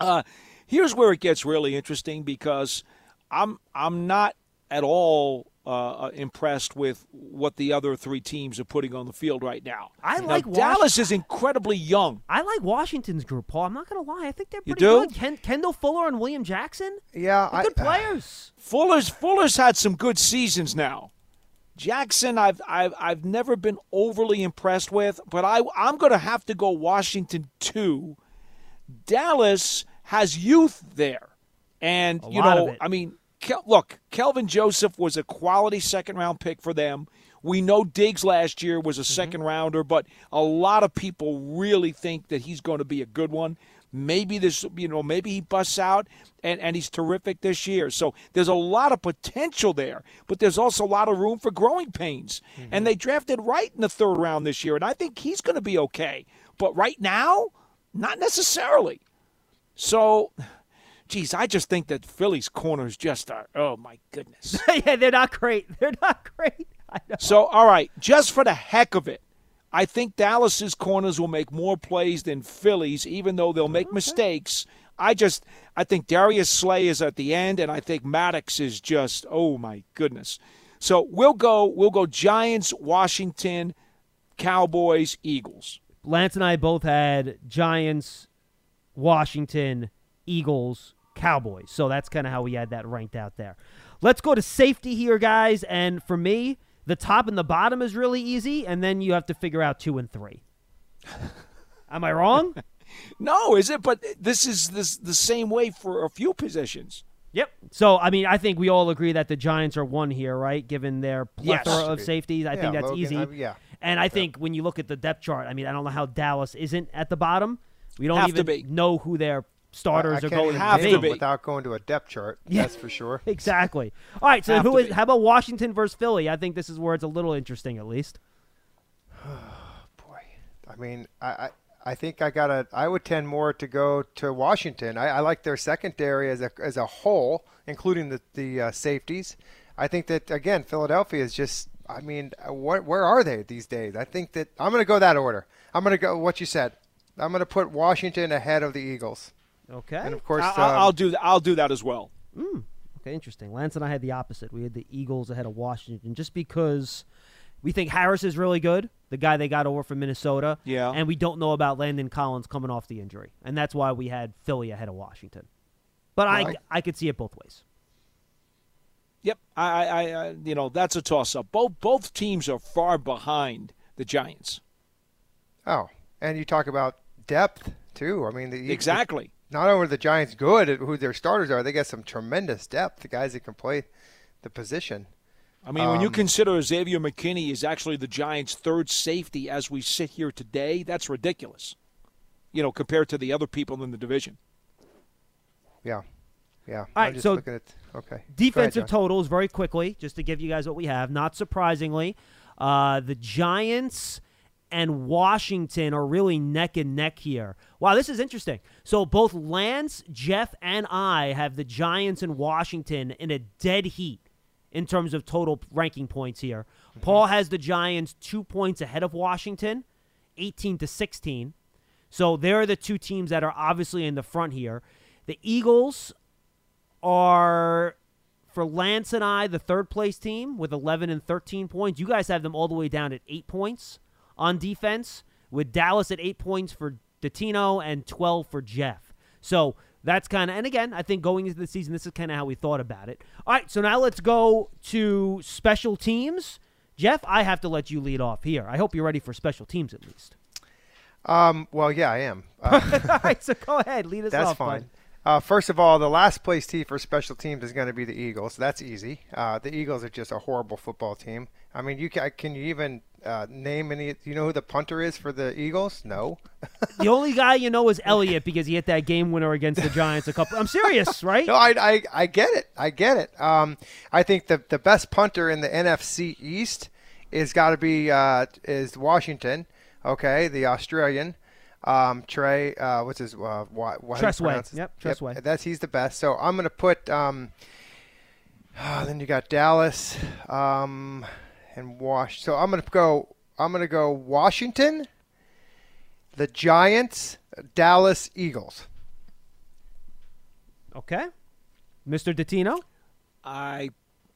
Uh, here's where it gets really interesting because I'm I'm not at all uh, uh, impressed with what the other three teams are putting on the field right now. I Now, like Dallas is incredibly young. I like Washington's group, Paul. I'm not gonna lie. I think they're You pretty do? good. Ken, Kendall Fuller and William Jackson. Yeah, I, good players. Fuller's Fuller's had some good seasons now. Jackson, I've I've I've never been overly impressed with, but I I'm going to have to go Washington too. Dallas has youth there, and A you lot of know, it. I mean, Kel, look, Kelvin Joseph was a quality second round pick for them. We know Diggs last year was a Mm-hmm. second rounder, but a lot of people really think that he's going to be a good one. Maybe this, you know, maybe he busts out and, and he's terrific this year. So there's a lot of potential there, but there's also a lot of room for growing pains. And they drafted Wright in the third round this year, and I think he's going to be okay. But right now, not necessarily. So, geez, I just think that Philly's corners just are, oh my goodness. yeah, they're not great. They're not great. So, all right, just for the heck of it, I think Dallas's corners will make more plays than Phillies, even though they'll make mistakes. I just, I think Darius Slay is at the end, and I think Maddox is just, oh my goodness. So we'll go, we'll go Giants, Washington, Cowboys, Eagles. Lance and I both had Giants, Washington, Eagles, Cowboys. So that's kind of how we had that ranked out there. Let's go to safety here, guys. And for me, the top and the bottom is really easy, and then you have to figure out two and three. Am I wrong? No, is it? But this is this the same way for a few positions. Yep. So I mean, I think we all agree that the Giants are one here, right? Given their Yes. plethora Has to of be. safeties, I Yeah, think that's Logan, easy. I- yeah. And I think when you look at the depth chart, I mean, I don't know how Dallas isn't at the bottom. We don't Have to even be. know who their starters I are going have to be. without going to a depth chart. Yeah. That's for sure. Exactly. All right. So Have who is? be. How about Washington versus Philly? I think this is where it's a little interesting, at least. Boy, I mean, I, I I think I got to I would tend more to go to Washington. I, I like their secondary as a as a whole, including the the uh, safeties. I think that again, Philadelphia is just. I mean, what where are they these days? I think that I'm going to go that order. I'm going to go what you said. I'm going to put Washington ahead of the Eagles. Okay. And of course, I, um, I'll do that. I'll do that as well. Okay, interesting. Lance and I had the opposite. We had the Eagles ahead of Washington just because we think Harris is really good, the guy they got over from Minnesota. Yeah. And we don't know about Landon Collins coming off the injury. And that's why we had Philly ahead of Washington. But I, Right. I could see it both ways. Yep, I, I, I I- you know, that's a toss-up. Both both teams are far behind the Giants. Oh, and you talk about depth too. I mean, the Exactly. Not only are the Giants good at who their starters are, they got some tremendous depth. The guys that can play the position. I mean, when you Um, consider Xavier McKinney is actually the Giants' third safety as we sit here today, that's ridiculous. You know, compared to the other people in the division. Yeah, yeah. All I'm right, just so looking at okay. Go ahead, Defensive totals, very quickly, just to give you guys what we have. Not surprisingly, uh, the Giants and Washington are really neck and neck here. Wow, this is interesting. So both Lance, Jeff, and I have the Giants and Washington in a dead heat in terms of total ranking points here. Mm-hmm. Paul has the Giants two points ahead of Washington, 18 to 16. So they're the two teams that are obviously in the front here. The Eagles are for Lance and I the third place team with 11 and 13 points. You guys have them all the way down at 8 points on defense with Dallas at 8 points for Dottino and 12 for Jeff. So that's kind of and again, I think going into the season this is kind of how we thought about it. All right, so now let's go to special teams. Jeff, I have to let you lead off here. I hope you're ready for special teams at least. Um, well, yeah, I am. Uh, all right, so go ahead, lead us that's off. bud. fine. Uh, first of all, the last place team for special teams is going to be the Eagles. That's easy. Uh, the Eagles are just a horrible football team. I mean, you can, can you even uh, name any? You know who the punter is for the Eagles? No. The only guy you know is Elliott because he hit that game winner against the Giants a couple. I'm serious, right? No, I, I, I get it. I get it. Um, I think the the best punter in the NFC East is got to be uh, is Washington. Okay, the Australian. Um, Trey, uh, what's his? Uh, why, you Tress Way. Yep, that's he's the best. So I'm gonna put. Um, then you got Dallas, um, and Wash. So I'm gonna go. I'm gonna go Washington, the Giants, Dallas Eagles. Okay, Mr. Dottino. I.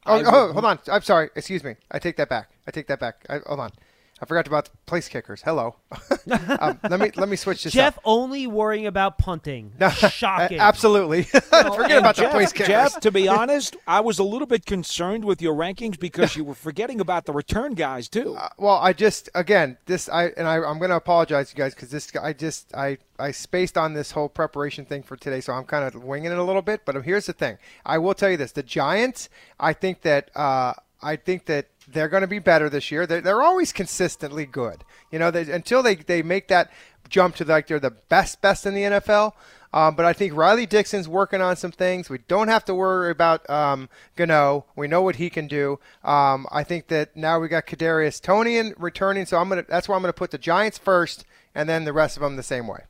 Oh, I oh, would- hold on. I'm sorry. Excuse me. I take that back. I take that back. I, hold on. I forgot about the place kickers. Hello. um, let me let me switch this Jeff up. only worrying about punting. No, Shocking. Absolutely. Forget And about the place kickers. Jeff, to be honest, I was a little bit concerned with your rankings because you were forgetting about the return guys too. Uh, well, I just again this I and I, I'm going to apologize, you guys, because this I just I I spaced on this whole preparation thing for today, so I'm kind of winging it a little bit. But here's the thing: I will tell you this: the Giants. I think that uh, I think that they're going to be better this year. They're, they're always consistently good. You know, they, until they they make that jump to like they're the best best in the NFL. Um, but I think Riley Dixon's working on some things. We don't have to worry about um, Gano. We know what he can do. Um, I think that now we got Kadarius Toney returning, so I'm gonna. That's why I'm gonna put the Giants first, and then the rest of them the same way.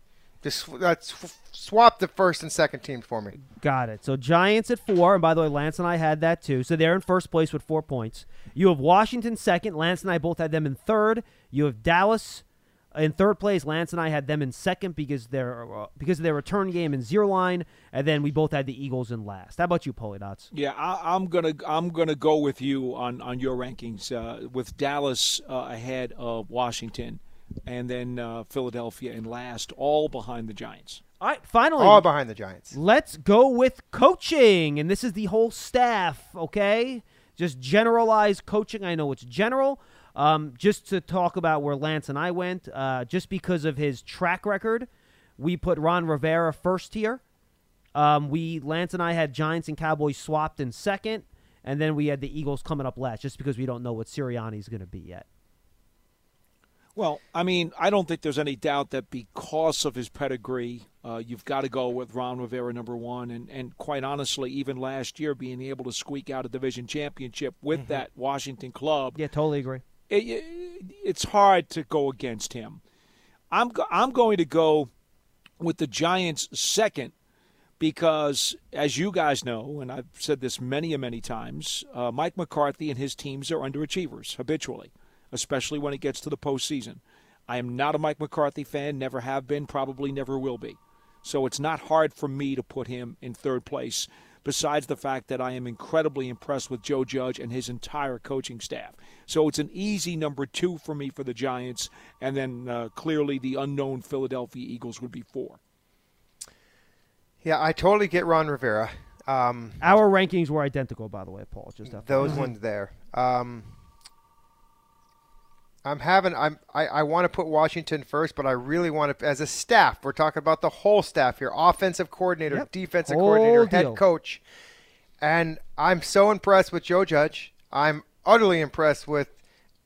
Just let's swap the first and second teams for me. Got it. So Giants at four, and by the way, Lance and I had that too. So they're in first place with four points. You have Washington second. Lance and I both had them in third. You have Dallas in third place. Lance and I had them in second because they're uh, because of their return game in Zuerlein, and then we both had the Eagles in last. How about you, Polydots? Yeah, I, I'm gonna I'm gonna go with you on on your rankings uh, with Dallas uh, ahead of Washington, and then uh, Philadelphia in last, all behind the Giants. All right, finally, All behind the Giants. Let's go with coaching. And this is the whole staff, okay? Just generalized coaching. I know it's general. Um, just to talk about where Lance and I went, uh, just because of his track record, we put Ron Rivera first here. Um, we Lance and I had Giants and Cowboys swapped in second, and then we had the Eagles coming up last, just because we don't know what Sirianni's going to be yet. Well, I mean, I don't think there's any doubt that because of his pedigree, uh, you've got to go with Ron Rivera number one. And, and quite honestly, even last year, being able to squeak out a division championship with that Washington club, Yeah, totally agree. it, it's hard to go against him. I'm go- I'm going to go with the Giants second because, as you guys know, and I've said this many and many times, uh, Mike McCarthy and his teams are underachievers habitually, especially when it gets to the postseason. I am not a Mike McCarthy fan, never have been, probably never will be. So it's not hard for me to put him in third place, besides the fact that I am incredibly impressed with Joe Judge and his entire coaching staff. So it's an easy number two for me for the Giants, and then uh, clearly the unknown Philadelphia Eagles would be four. Yeah, I totally get Ron Rivera. Um, Our rankings were identical, by the way, Paul. Just those ones there. Um, I'm having I'm I, I want to put Washington first, but I really want to as a staff. We're talking about the whole staff here: offensive coordinator, Yep. defensive Whole coordinator, deal. head coach. And I'm so impressed with Joe Judge. I'm utterly impressed with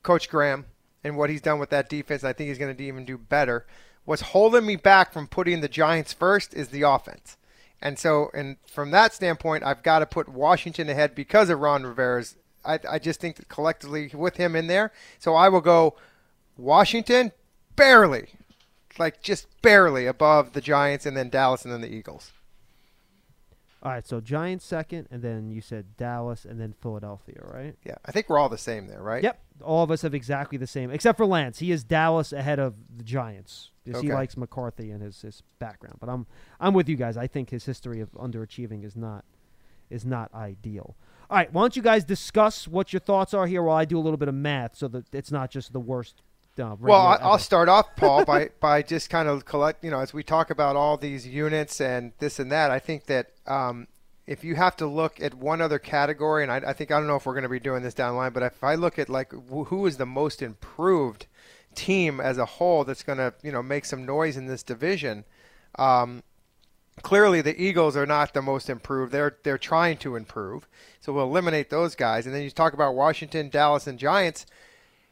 Coach Graham and what he's done with that defense. I think he's going to even do better. What's holding me back from putting the Giants first is the offense. And so, and from that standpoint, I've got to put Washington ahead because of Ron Rivera's. I, I just think that collectively with him in there. So I will go Washington barely, like just barely above the Giants and then Dallas and then the Eagles. All right, so Giants second, and then you said Dallas, and then Philadelphia, right? Yeah, I think we're all the same there, right? Yep. All of us have exactly the same, except for Lance. He is Dallas ahead of the Giants because he likes McCarthy and his, his background. But I'm I'm with you guys. I think his history of underachieving is not is not ideal. All right, why don't you guys discuss what your thoughts are here while I do a little bit of math, so that it's not just the worst. Uh, Well, I, I'll start off, Paul, by, by just kind of collect, you know, as we talk about all these units and this and that, I think that um, if you have to look at one other category, and I, I think, I don't know if we're going to be doing this down the line, but if I look at like wh- who is the most improved team as a whole that's going to, you know, make some noise in this division, um, clearly the Eagles are not the most improved. They're they're trying to improve. So we'll eliminate those guys. And then you talk about Washington, Dallas, and Giants.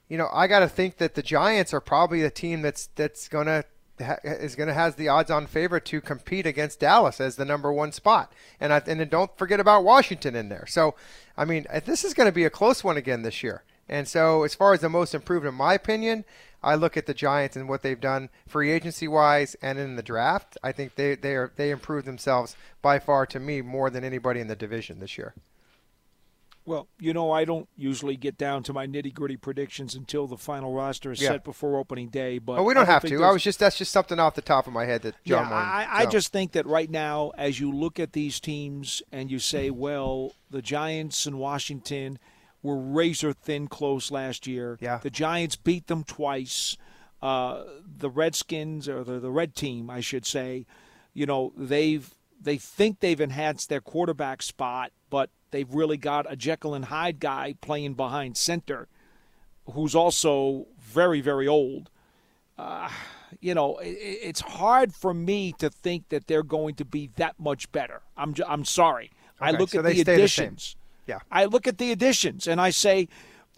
You know, I got to think that the Giants are probably the team that's that's gonna is gonna has the odds-on favorite to compete against Dallas as the number one spot. And I, and don't forget about Washington in there. So, I mean, this is going to be a close one again this year. And so, as far as the most improved, in my opinion, I look at the Giants and what they've done free agency wise and in the draft. I think they they are they improved themselves by far to me more than anybody in the division this year. Well, you know, I don't usually get down to my nitty gritty predictions until the final roster is Yeah. set before opening day. But But we don't I have to. I was just that's just something off the top of my head that John yeah. I, I so. just think that right now, as you look at these teams and you say, well, the Giants and Washington were razor thin close last year. Yeah. The Giants beat them twice. Uh, the Redskins or the, the red team, I should say, you know, they've they think they've enhanced their quarterback spot, but they've really got a Jekyll and Hyde guy playing behind center, who's also very very old you know, i- i it's hard for me to think that they're going to be that much better. I'm ju- I'm sorry. I look so at the stay the additions. Yeah. I look at the additions and I say,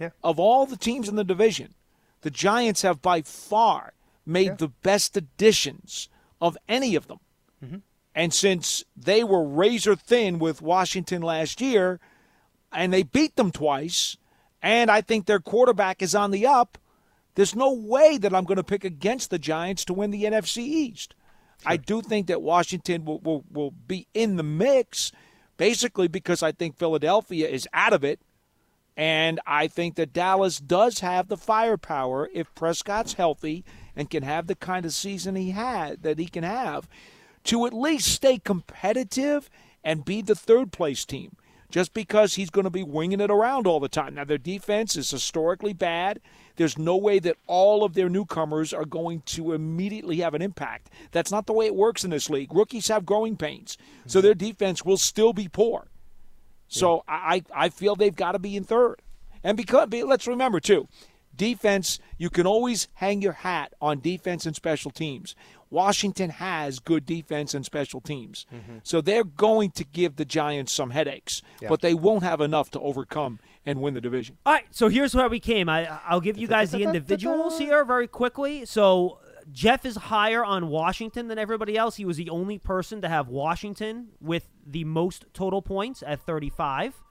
Yeah. of all the teams in the division, the Giants have by far made Yeah. the best additions of any of them. Mm-hmm. And since they were razor thin with Washington last year, and they beat them twice, and I think their quarterback is on the up, there's no way that I'm going to pick against the Giants to win the NFC East. I do think that Washington will, will, will be in the mix, basically because I think Philadelphia is out of it. And I think that Dallas does have the firepower if Prescott's healthy and can have the kind of season he had that he can have to at least stay competitive and be the third place team. Just because he's going to be winging it around all the time. Now, their defense is historically bad. There's no way that all of their newcomers are going to immediately have an impact. That's not the way it works in this league. Rookies have growing pains, so their mm-hmm. defense will still be poor. So I, I feel they've got to be in third. And because let's remember too, defense you can always hang your hat on defense and special teams. Washington has good defense and special teams. Mm-hmm. So they're going to give the Giants some headaches, but they won't have enough to overcome and win the division. All right, so here's where we came. I, I'll give you guys the individuals here very quickly. So Jeff is higher on Washington than everybody else. He was the only person to have Washington with the most total points at 35.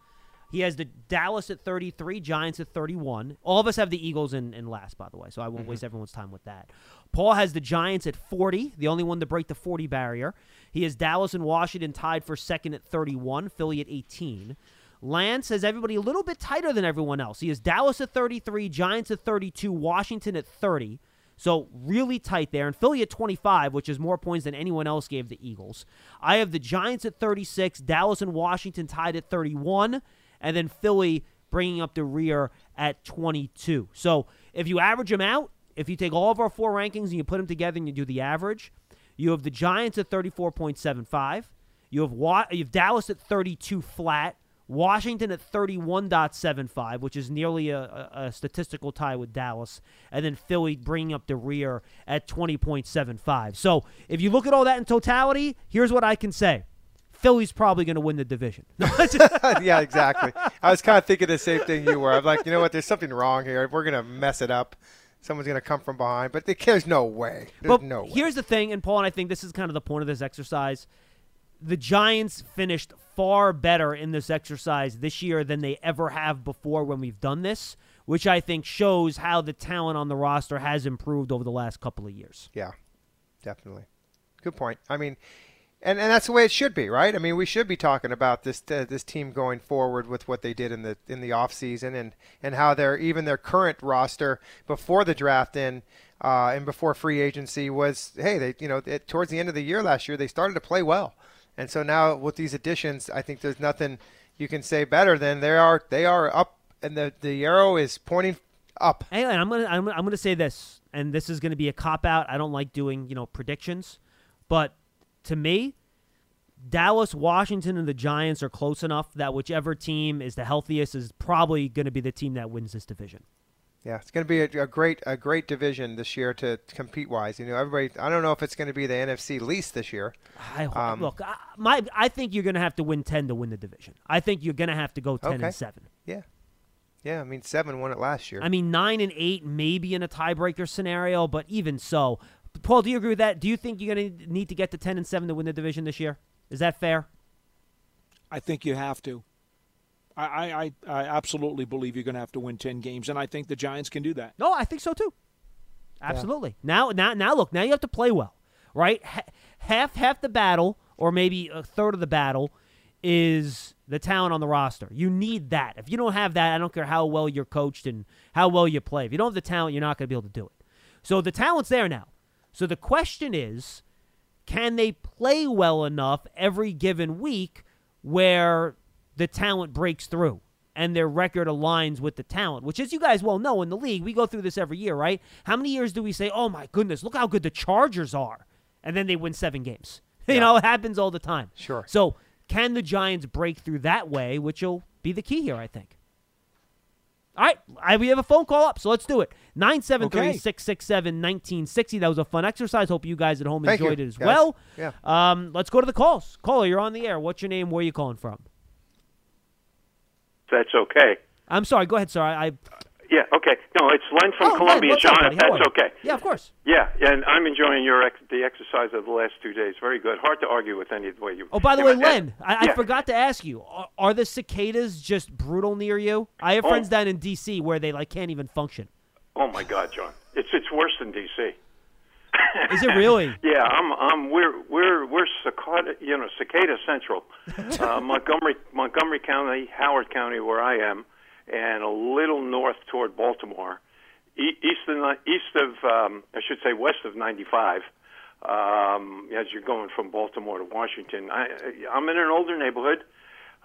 He has the Dallas at 33, Giants at 31. All of us have the Eagles in, in last, by the way, so I won't mm-hmm. waste everyone's time with that. Paul has the Giants at 40, the only one to break the 40 barrier. He has Dallas and Washington tied for second at 31, Philly at 18. Lance has everybody a little bit tighter than everyone else. He has Dallas at 33, Giants at 32, Washington at 30. So really tight there. And Philly at 25, which is more points than anyone else gave the Eagles. I have the Giants at 36, Dallas and Washington tied at 31, and then Philly bringing up the rear at 22. So if you average them out, if you take all of our four rankings and you put them together and you do the average, you have the Giants at 34.75. You have Wa- you have Dallas at 32 flat. Washington at 31.75, which is nearly a, a, a statistical tie with Dallas, and then Philly bringing up the rear at 20.75. So if you look at all that in totality, here's what I can say. Philly's probably going to win the division. yeah, exactly. I was kind of thinking the same thing you were. I'm like, you know what? There's something wrong here. We're gonna mess it up. Someone's gonna come from behind, but there's no way. There's but no way. here's the thing, and Paul, and I think this is kind of the point of this exercise. The Giants finished far better in this exercise this year than they ever have before when we've done this, which I think shows how the talent on the roster has improved over the last couple of years. Yeah, definitely. Good point. I mean, and, and that's the way it should be, right? I mean, we should be talking about this uh, this team going forward with what they did in the in the off season and and how their even their current roster before the draft in uh, and before free agency was hey they you know it, towards the end of the year last year they started to play well, and so now with these additions, I think there's nothing you can say better than they are they are up and the the arrow is pointing up. Hey, I'm gonna I'm, I'm gonna say this, and this is gonna be a cop out. I don't like doing you know predictions, but to me, Dallas, Washington, and the Giants are close enough that whichever team is the healthiest is probably going to be the team that wins this division. Yeah, it's going to be a, a great a great division this year to compete wise. You know, everybody. I don't know if it's going to be the NFC least this year. I, Um, look, I, my I think you're going to have to win ten to win the division. I think you're going to have to go ten Okay. and seven. Yeah, yeah. I mean, seven won it last year. I mean, nine and eight maybe in a tiebreaker scenario, but even so, Paul, do you agree with that? Do you think you're going to need to get to ten and seven to win the division this year? Is that fair? I think you have to. I, I, I- I absolutely believe you're going to have to win 10 games, and I think the Giants can do that. No, I think so too. Absolutely. Now, now, now, look. Now you have to play well, right? Half, half the battle, or maybe a third of the battle, is the talent on the roster. You need that. If you don't have that, I don't care how well you're coached and how well you play. If you don't have the talent, you're not going to be able to do it. So the talent's there now. So the question is, can they play well enough every given week where the talent breaks through and their record aligns with the talent, which, as you guys well know in the league, we go through this every year, right? How many years do we say, oh my goodness, look how good the Chargers are? And then they win seven games. You know, it happens all the time. Sure. So, can the Giants break through that way, which will be the key here, I think? All right, I, we have a phone call up, so let's do it. 973 667 1960. That was a fun exercise. Hope you guys at home Thank you, enjoyed it as guys. well. Yeah. Um, let's go to the calls. Caller, you're on the air. What's your name? Where are you calling from? That's okay. I'm sorry. Go ahead, sir. I, I Yeah, okay. No, it's Len from Oh, Columbia, Len, what's up, John. if that's okay. Yeah, of course. Yeah, and I'm enjoying your ex- the exercise of the last two days. Very good. Hard to argue with any of the way you. Oh, by the way, but- Len, I, I yeah. forgot to ask you: are, are the cicadas just brutal near you? I have Oh. friends down in D.C. where they like can't even function. Oh my God, John! It's it's worse than DC. Is it really? Yeah, I'm I'm we're we're we're cicada you know cicada central, uh, Montgomery Montgomery County, Howard County, where I am, and a little north toward Baltimore, east of east of um, I should say west of 95. Um, as you're going from Baltimore to Washington, I I'm in an older neighborhood,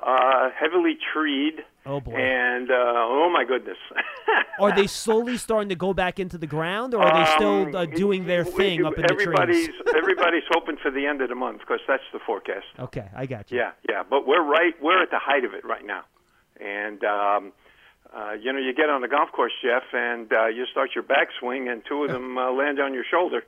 uh, heavily treed. Oh, boy. And uh, oh my goodness. Are they slowly starting to go back into the ground, or are they still Um, uh, doing their thing up in the trees? everybody's hoping for the end of the month because that's the forecast. Okay, I got you. Yeah, yeah, but we're right. We're at the height of it right now, and um, uh, you know, you get on the golf course, Jeff, and uh, you start your backswing, and two of them uh, land on your shoulder.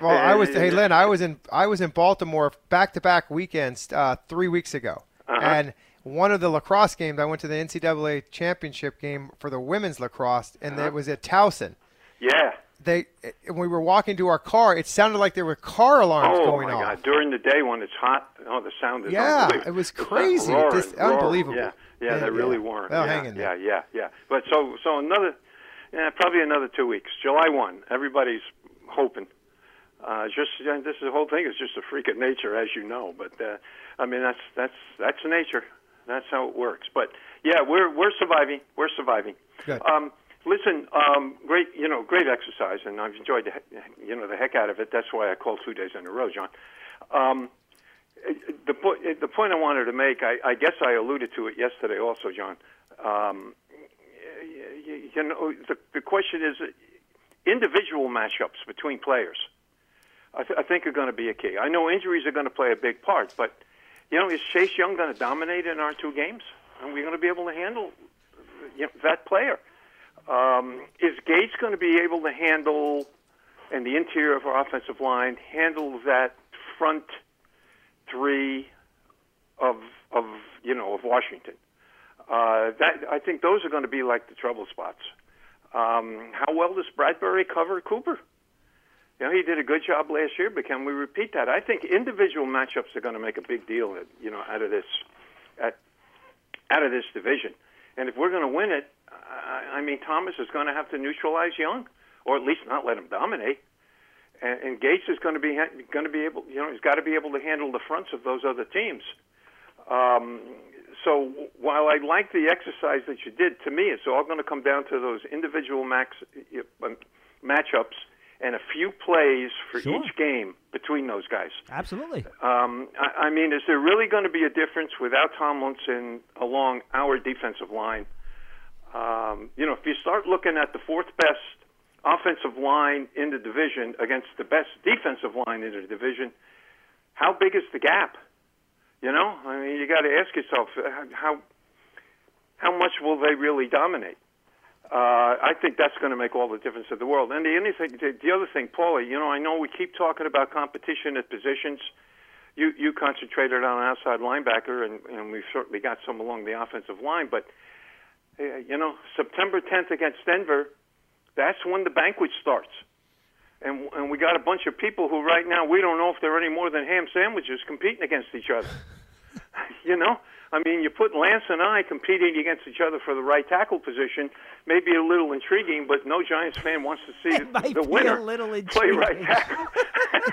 Well, I was. Hey, Len, I was in. I was in Baltimore back to back weekends uh, three weeks ago, Uh-huh. and one of the lacrosse games, I went to the NCAA championship game for the women's lacrosse, and Uh-huh. it was at Towson. Yeah, they when we were walking to our car, it sounded like there were car alarms oh going. God! During the day when it's hot, oh, the sound is Yeah, it was crazy. roaring, Just roaring. unbelievable. Yeah, yeah, Yeah, they yeah. really weren't. Well, yeah, hang in yeah, there. yeah, yeah. But so, so another, yeah, probably another two weeks. July one. Everybody's hoping. Uh, just yeah, this the whole thing is just a freak of nature, as you know. But uh, I mean, that's that's that's nature. That's how it works. But yeah, we're we're surviving. We're surviving. Good. Um, listen, um, great, you know, great exercise, and I've enjoyed the, he- you know, the heck out of it. That's why I called two days in a row, John. Um, the the point I wanted to make, I, I guess I alluded to it yesterday, also, John. Um, you, you know, the, the question is, individual matchups between players. I, th- I think are going to be a key. I know injuries are going to play a big part, but you know, is Chase Young going to dominate in our two games? Are we going to be able to handle you know, that player? Um, is Gates going to be able to handle, and the interior of our offensive line, handle that front three of of you know of Washington? Uh, that I think those are going to be like the trouble spots. Um, how well does Bradberry cover Cooper? You know, he did a good job last year, but can we repeat that? I think individual matchups are going to make a big deal, you know, out of this, at, out of this division. And if we're going to win it, I, I mean, Thomas is going to have to neutralize Young, or at least not let him dominate. And, and Gates is going to be going to be able, you know, he's got to be able to handle the fronts of those other teams. Um, so while I like the exercise that you did, to me, it's all going to come down to those individual max uh, matchups and a few plays for Sure. each game between those guys. Absolutely. Um, I, I mean, is there really going to be a difference without Tomlinson along our defensive line? Um, you know, if you start looking at the fourth best offensive line in the division against the best defensive line in the division, how big is the gap? You know, I mean, you got to ask yourself uh, how how much will they really dominate? Uh, I think that's going to make all the difference in the world. And the anything, the, the other thing, Paulie, you know, I know we keep talking about competition at positions. You you concentrated on outside linebacker, and, and we've certainly got some along the offensive line. But uh, you know, September 10th against Denver, that's when the banquet starts. And and we got a bunch of people who right now we don't know if they're any more than ham sandwiches competing against each other. you know, I mean, you put Lance and I competing against each other for the right tackle position, maybe a little intriguing, but no Giants fan wants to see It might the be a winner little play right intriguing. tackle.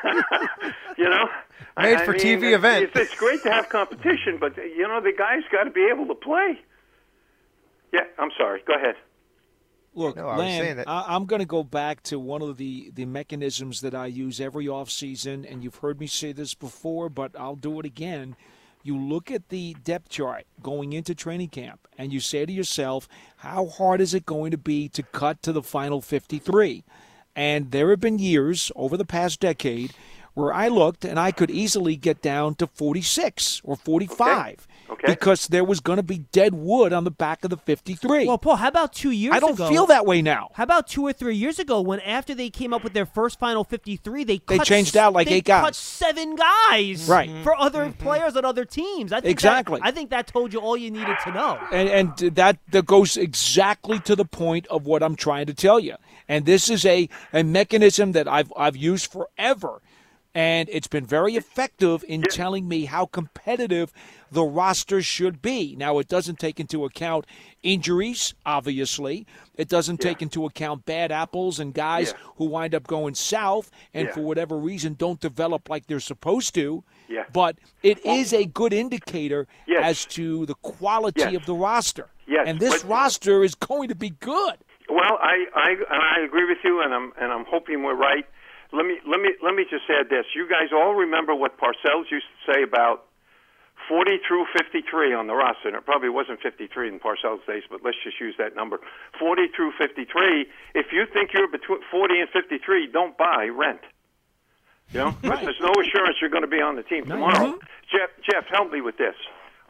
you know, Made I- I for mean, TV it's, event. It's, it's great to have competition, but you know the guys got to be able to play. Yeah, I'm sorry. Go ahead. Look, No, I was Len, saying that- I, I'm going to go back to one of the, the mechanisms that I use every offseason, and you've heard me say this before, but I'll do it again. You look at the depth chart going into training camp, and you say to yourself, how hard is it going to be to cut to the final 53? And there have been years over the past decade where I looked and I could easily get down to 46 or 45 Okay. Because there was going to be dead wood on the back of the 53. Well, Paul, how about two years I don't ago? feel that way now. How about two or three years ago when after they came up with their first final 53, they They cut changed out like they eight guys. cut seven guys Right. for other mm-hmm. players on other teams. I think that- Exactly. I think that told you all you needed to know. And, and that, that goes exactly to the point of what I'm trying to tell you. And this is a, a mechanism that I've, I've used forever. And it's been very effective in telling me how competitive the roster should be. Now, it doesn't take into account injuries, obviously. It doesn't take into account bad apples and guys Yeah. who wind up going south and Yeah. for whatever reason don't develop like they're supposed to. Yeah. But it is a good indicator Yes. as to the quality Yes. of the roster. Yes, And this but- roster is going to be good. Well, I, I I agree with you, and I'm and I'm hoping we're right. Let me let me let me just add this. You guys all remember what Parcells used to say about 40 through 53 on the roster. And it probably wasn't 53 in Parcells' days, but let's just use that number. 40 through 53. If you think you're between 40 and 53, don't buy, rent. You know, 'Cause there's no assurance you're going to be on the team tomorrow. Jeff, Jeff, help me with this.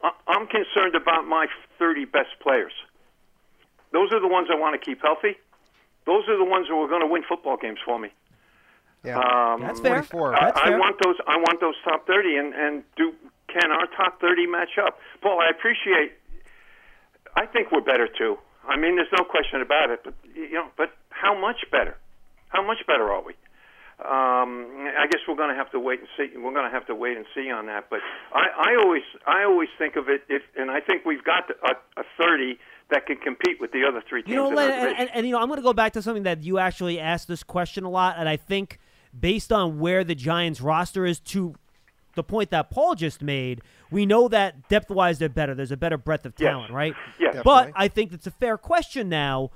I- I'm concerned about my 30 best players. Those are the ones I want to keep healthy. Those are the ones who are going to win football games for me. Yeah. Um, That's fair. 44. I, That's I fair. want those. I want those top thirty, and and do can our top thirty match up? Paul, I appreciate. I think we're better too. I mean, there's no question about it. But you know, but how much better? How much better are we? Um, I guess we're going to have to wait and see. We're going to have to wait and see on that. But I, I always, I always think of it, if, and I think we've got a, a 30 that can compete with the other three teams. You know, and, and, and, you know, I'm going to go back to something that you actually asked this question a lot, and I think based on where the Giants roster is to the point that Paul just made, we know that depth wise they're better. There's a better breadth of Yes. talent, right? Yes. But I think it's a fair question now.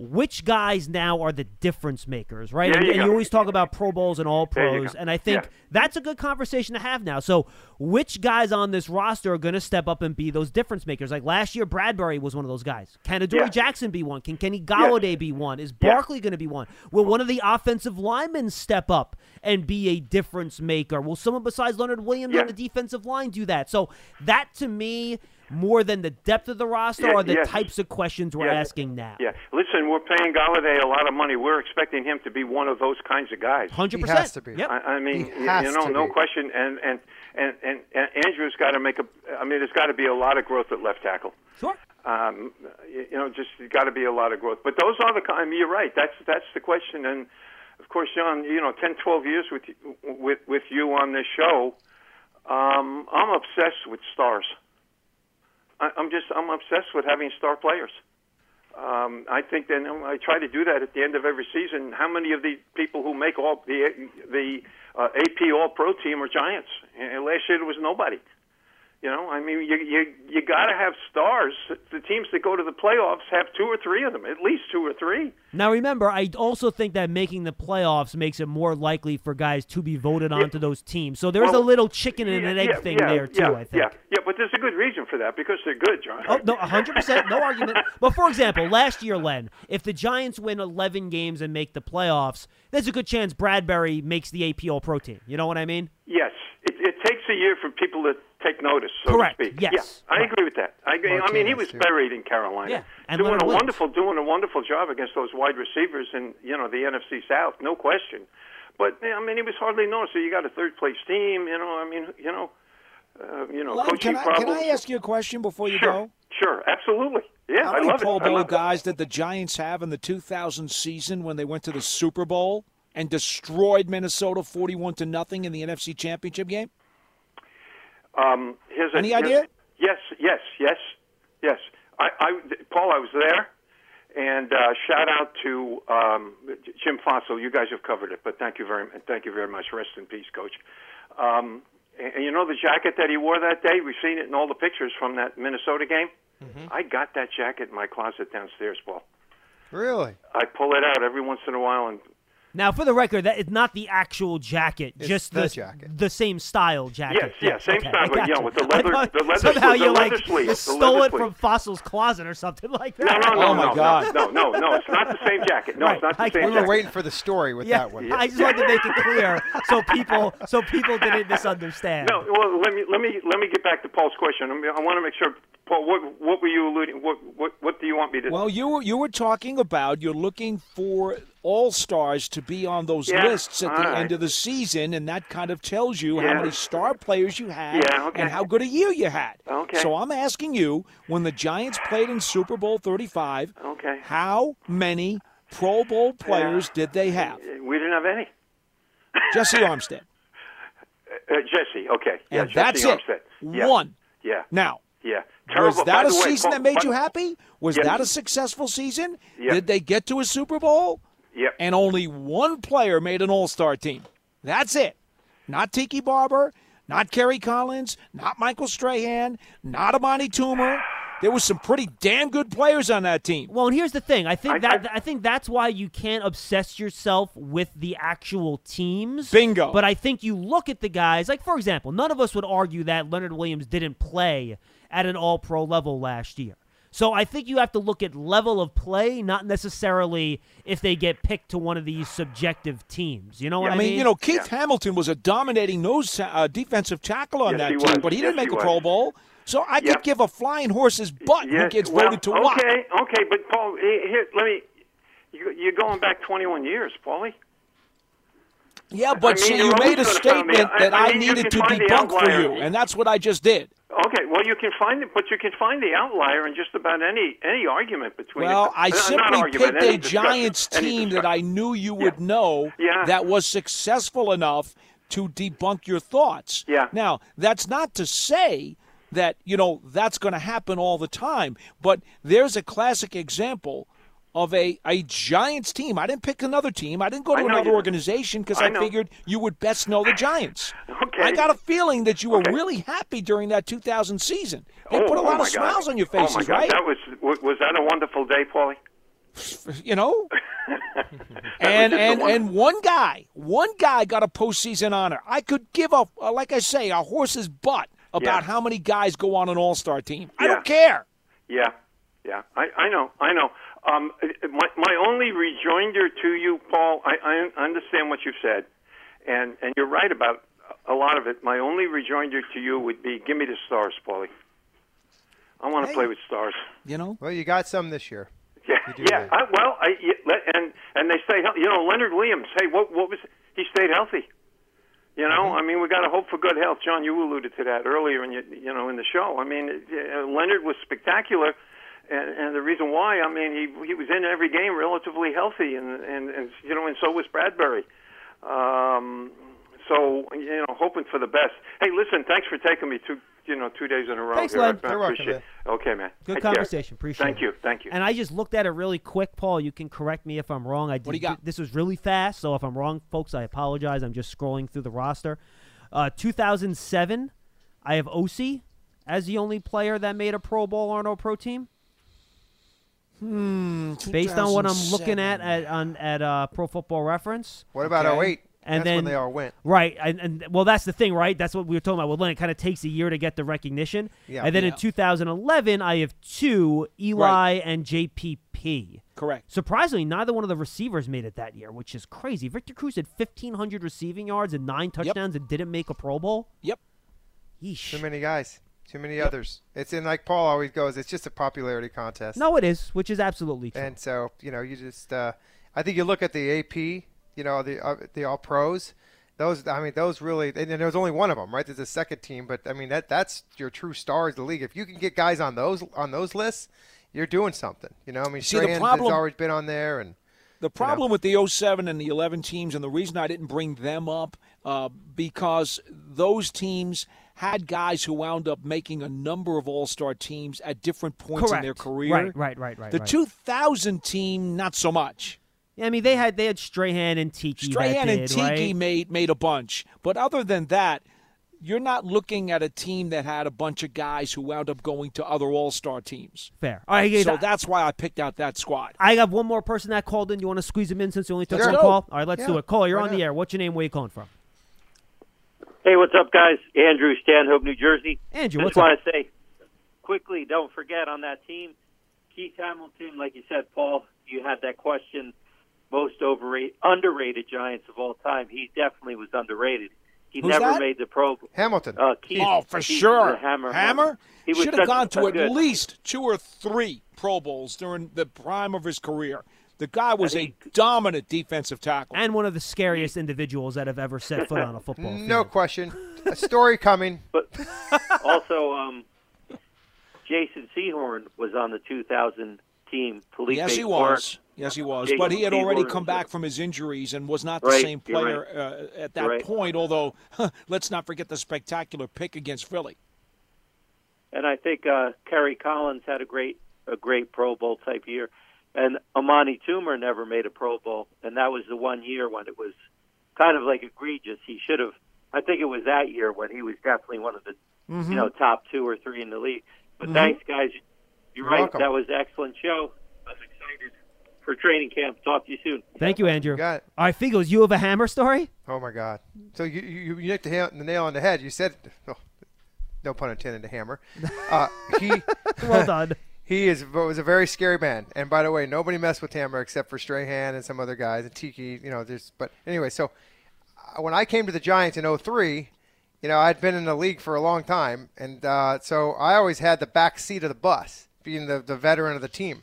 Which guys now are the difference makers, right? And you and you always talk about Pro Bowls and All Pros, and I think Yeah. that's a good conversation to have now. So, which guys on this roster are going to step up and be those difference makers? Like last year, Bradberry was one of those guys. Can Adoree Yeah. Jackson be one? Can Kenny Golladay be one? Is. Barkley going to be one? Will one of the offensive linemen step up and be a difference maker? Will someone besides Leonard Williams on the defensive line do that? So that to me, more than the depth of the roster, Yeah, are the yes. types of questions we're Yeah. asking now. Yeah, listen, we're paying Golladay a lot of money. We're expecting him to be one of those kinds of guys. Hundred He percent. has to be. Yep. I, I mean, He you, has you know, to no be. question. And and and and, and Andrew's got to make a. I mean, there's got to be a lot of growth at left tackle. Sure. Um, you, you know, just got to be a lot of growth. But those are the. ki- I mean, you're right. That's that's the question. And of course, John, you know, 10, 12 years with with with you on this show, um, I'm obsessed with stars. I, I'm just I'm obsessed with having star players. Um, I think then I try to do that at the end of every season. How many of the people who make all the the uh, AP All Pro team are Giants? And last year there was nobody. You know, I mean, you you you got to have stars. The teams that go to the playoffs have two or three of them, at least two or three. Now remember, I also think that making the playoffs makes it more likely for guys to be voted onto those teams. So there's Well, a little chicken and yeah, an egg yeah, thing yeah, there too. Yeah, I think. yeah, yeah, but there's a good reason for that because they're good, John. Oh no, hundred percent, no argument. But for example, last year, Len, if the Giants win eleven games and make the playoffs, there's a good chance Bradberry makes the AP All Pro team. You know what I mean? Yes, it, it takes a year for people to take notice, so Correct, to speak. yes, Yeah, I right. agree with that. I agree. I mean, he was buried in Carolina, Yeah, and doing a Williams. wonderful, doing a wonderful job against those wide receivers in you know the NFC South, no question. But I mean, he was hardly noticed. So you got a third place team. You know, I mean, you know, uh, you know, Len, coaching can, I, problems. can I ask you a question before you Sure, go? sure, absolutely. Yeah, How I many love Pro it. I Bowl it. guys did the Giants have in the 2000 season when they went to the Super Bowl and destroyed Minnesota 41 to nothing in the NFC Championship game? Um, here's a, Any here's- idea? Yes, yes, yes, yes. I, I, Paul, I was there, and uh, shout out to um, Jim Fassel. You guys have covered it, but thank you very, much thank you very much. Rest in peace, Coach. Um, and, and you know the jacket that he wore that day. We've seen it in all the pictures from that Minnesota game. I got that jacket in my closet downstairs, Paul. Really? I pull it out every once in a while and Now, for the record, that is not the actual jacket, It's just the the jacket. the same style jacket. Yes, yeah, same okay, style, I but, got yeah, you. with the leather- thought the leather somehow sleeve- you the like leather sleeve, you stole leather it from. Fassel's closet or something like that. no, no, oh, no, Oh, my no, God. no, no, no, no. It's not the same jacket. No, it's not the I same get We were jacket. waiting for the story with Yeah, that one. I just wanted to make it clear so people so people didn't misunderstand. No, well, let me let me let me get back to Paul's question. I, mean, I want to make sure, Paul. What what were you alluding? What what what do you want me to? Well, you were you were talking about you're looking for all stars to be on those Yeah, lists at the right. end of the season, and that kind of tells you Yeah. how many star players you had Yeah, okay. and how good a year you had. Okay. So I'm asking you, when the Giants played in Super Bowl 35, Okay. how many Pro Bowl players did they have? we didn't have any. Jessie Armstead. Uh, Jessie, okay, yeah, And Jessie that's it. Armstead. Yeah. One. Yeah, Now, yeah. Was that By a the way, season that made but- you happy? Was Yeah. that a successful season? Yeah. Did they get to a Super Bowl? Yep. And only one player made an All Star team. That's it. Not Tiki Barber, not Kerry Collins, not Michael Strahan, not Amani Toomer. There was some pretty damn good players on that team. Well, and here's the thing. I think I- that I- I, think that's why you can't obsess yourself with the actual teams. Bingo. But I think you look at the guys. Like for example, none of us would argue that Leonard Williams didn't play at an All-Pro level last year. So I think you have to look at level of play, not necessarily if they get picked to one of these subjective teams. You know what I I mean, you know, Keith Hamilton was a dominating nose uh, defensive tackle on Yes, that team, was. but he didn't make he a Pro was. Bowl. So I Yeah. could give a flying horse's butt who Yes, gets well, voted to okay, what. okay, but Paul, here, let me. You, you're going back 21 years, Paulie. Yeah, but I mean, see, you're you always made a gonna find the- statement I- that I I, mean, needed to debunk for you, and that's what I just did. Okay, well you can find it, but you can find the outlier in just about any any argument between. Well, I uh, simply argument, picked a Giants team that. I knew you would know Yeah. that was successful enough to debunk your thoughts. Yeah. Now, that's not to say that, you know, that's going to happen all the time, but there's a classic example of a, a Giants team. I didn't pick another team. I didn't go to another you- organization because I I, figured you would best know the Giants. Okay. I got a feeling that you were Okay. really happy during that 2000 season. They oh, put a oh lot my of smiles God. on your Oh my faces, God, right? That was was that a wonderful day, Paulie? you know? And was just a and wonder- and one guy, one guy got a postseason honor. I could give a like I say a horse's butt about Yeah. how many guys go on an All Star team. I don't care. Yeah, yeah, I, I know, I know. Um, my my only rejoinder to you, Paul, I, I understand what you've said, and and you're right about a lot of it. My only rejoinder to you would be, give me the stars, Paulie. I want to Hey. play with stars. You know. Well, you got some this year. Yeah, yeah. I, well, I, yeah, and and they stay healthy. You know, Leonard Williams. Hey, what what was he stayed healthy? You know, I mean, we got to hope for good health. John, you alluded to that earlier, in your, you know, in the show. I mean, uh, Leonard was spectacular, and, and the reason why, I mean, he he was in every game relatively healthy, and and, and you know, and so was Bradberry. Um, so you know, hoping for the best. Hey, listen, thanks for taking me two, you know, two days in a row. Thanks, here. Len. I, I You're welcome, appreciate it. Okay, man. Good Take care. conversation. Appreciate Thank it. you. Thank you. And I just looked at it really quick, Paul. You can correct me if I'm wrong. I did, do you got? This was really fast, so if I'm wrong, folks, I apologize. I'm just scrolling through the roster. Uh, 2007, I have OC as the only player that made a Pro Bowl or no Pro team. Hmm. Based on what I'm looking at at on at uh, Pro Football Reference. What about Okay. 08? And That's then when they all went. Right, and, and well, that's the thing, right? That's what we were talking about. With Len, it kind of takes a year to get the recognition. Yeah. And then Yeah. in 2011, I have two, Eli Right. and JPP. Correct. Surprisingly, neither one of the receivers made it that year, which is crazy. Victor Cruz had 1,500 receiving yards and nine touchdowns and didn't make a Pro Bowl. Yep. Yeesh. Too many guys. Too many others. It's in like Paul always goes. It's just a popularity contest. No, it is, which is absolutely true. And so you know, you just. Uh, I think you look at the AP. You know, the uh, the All Pros. Those, I mean, those really. And there was only one of them, right? There's a second team, but I mean, that that's your true stars of the league. If you can get guys on those on those lists, you're doing something. You know, I mean, See, the Strahan problem- has always been on there, and The problem with the 07 and the 11 teams, and the reason I didn't bring them up, uh, because those teams had guys who wound up making a number of All Star teams at different points Correct. in their career. Right, right, right, right. The right. 2000 team, not so much. Yeah, I mean, they had they had Strahan and Tiki. that Strahan and did, Tiki right? made made a bunch, but other than that, you're not looking at a team that had a bunch of guys who wound up going to other All Star teams. Fair. All right, So I- that's why I picked out that squad. I have one more person that called in. You want to squeeze him in since you only took Sure. one Go. call? All right, let's Yeah, do it. Call, you're why on the air. What's your name? Where you calling from? Hey, what's up, guys? Andrew Stanhope, New Jersey. Andrew, I what's just want to say quickly, don't forget on that team, Keith Hamilton, like you said, Paul, you had that question, most overrated, underrated Giants of all time. He definitely was underrated. He Who's never that? made the Pro. Hamilton. Uh, Keith, Oh, for Keith sure. Hammer. Hammer He should have gone to at good- least two or three Pro Bowls during the prime of his career. The guy was And a he- dominant defensive tackle. And one of the scariest individuals that have ever set foot on a football field. No question. A story coming. But also, um, Jason Sehorn was on the 2000 team. Felipe yes, he Clark. was. Yes, he was. Jason But he had already come back from his injuries and was not the Right, same you're player uh, at that right. point. Although, let's not forget the spectacular pick against Philly. and I think uh, Kerry Collins had a great a great Pro Bowl type year, and Amani Toomer never made a Pro Bowl, and that was the one year when it was kind of like egregious. He should have. I think it was that year when he was definitely one of the Mm-hmm. you know top two or three in the league. But thanks, guys. You're, You're right. welcome. That was an excellent show. I'm excited for training camp. Talk to you soon. Thank you, Andrew. got it. All right, Feagles, you have a hammer story? Oh my God! So you you, you hit the, the nail on the head. You said, oh, no pun intended, the hammer. Uh, he Well done. He is was a very scary man. And by the way, nobody messed with Hammer except for Strahan and some other guys and Tiki. You know, but anyway. So uh, when I came to the Giants in 03, you know, I'd been in the league for a long time, and uh, so I always had the back seat of the bus, being the the veteran of the team.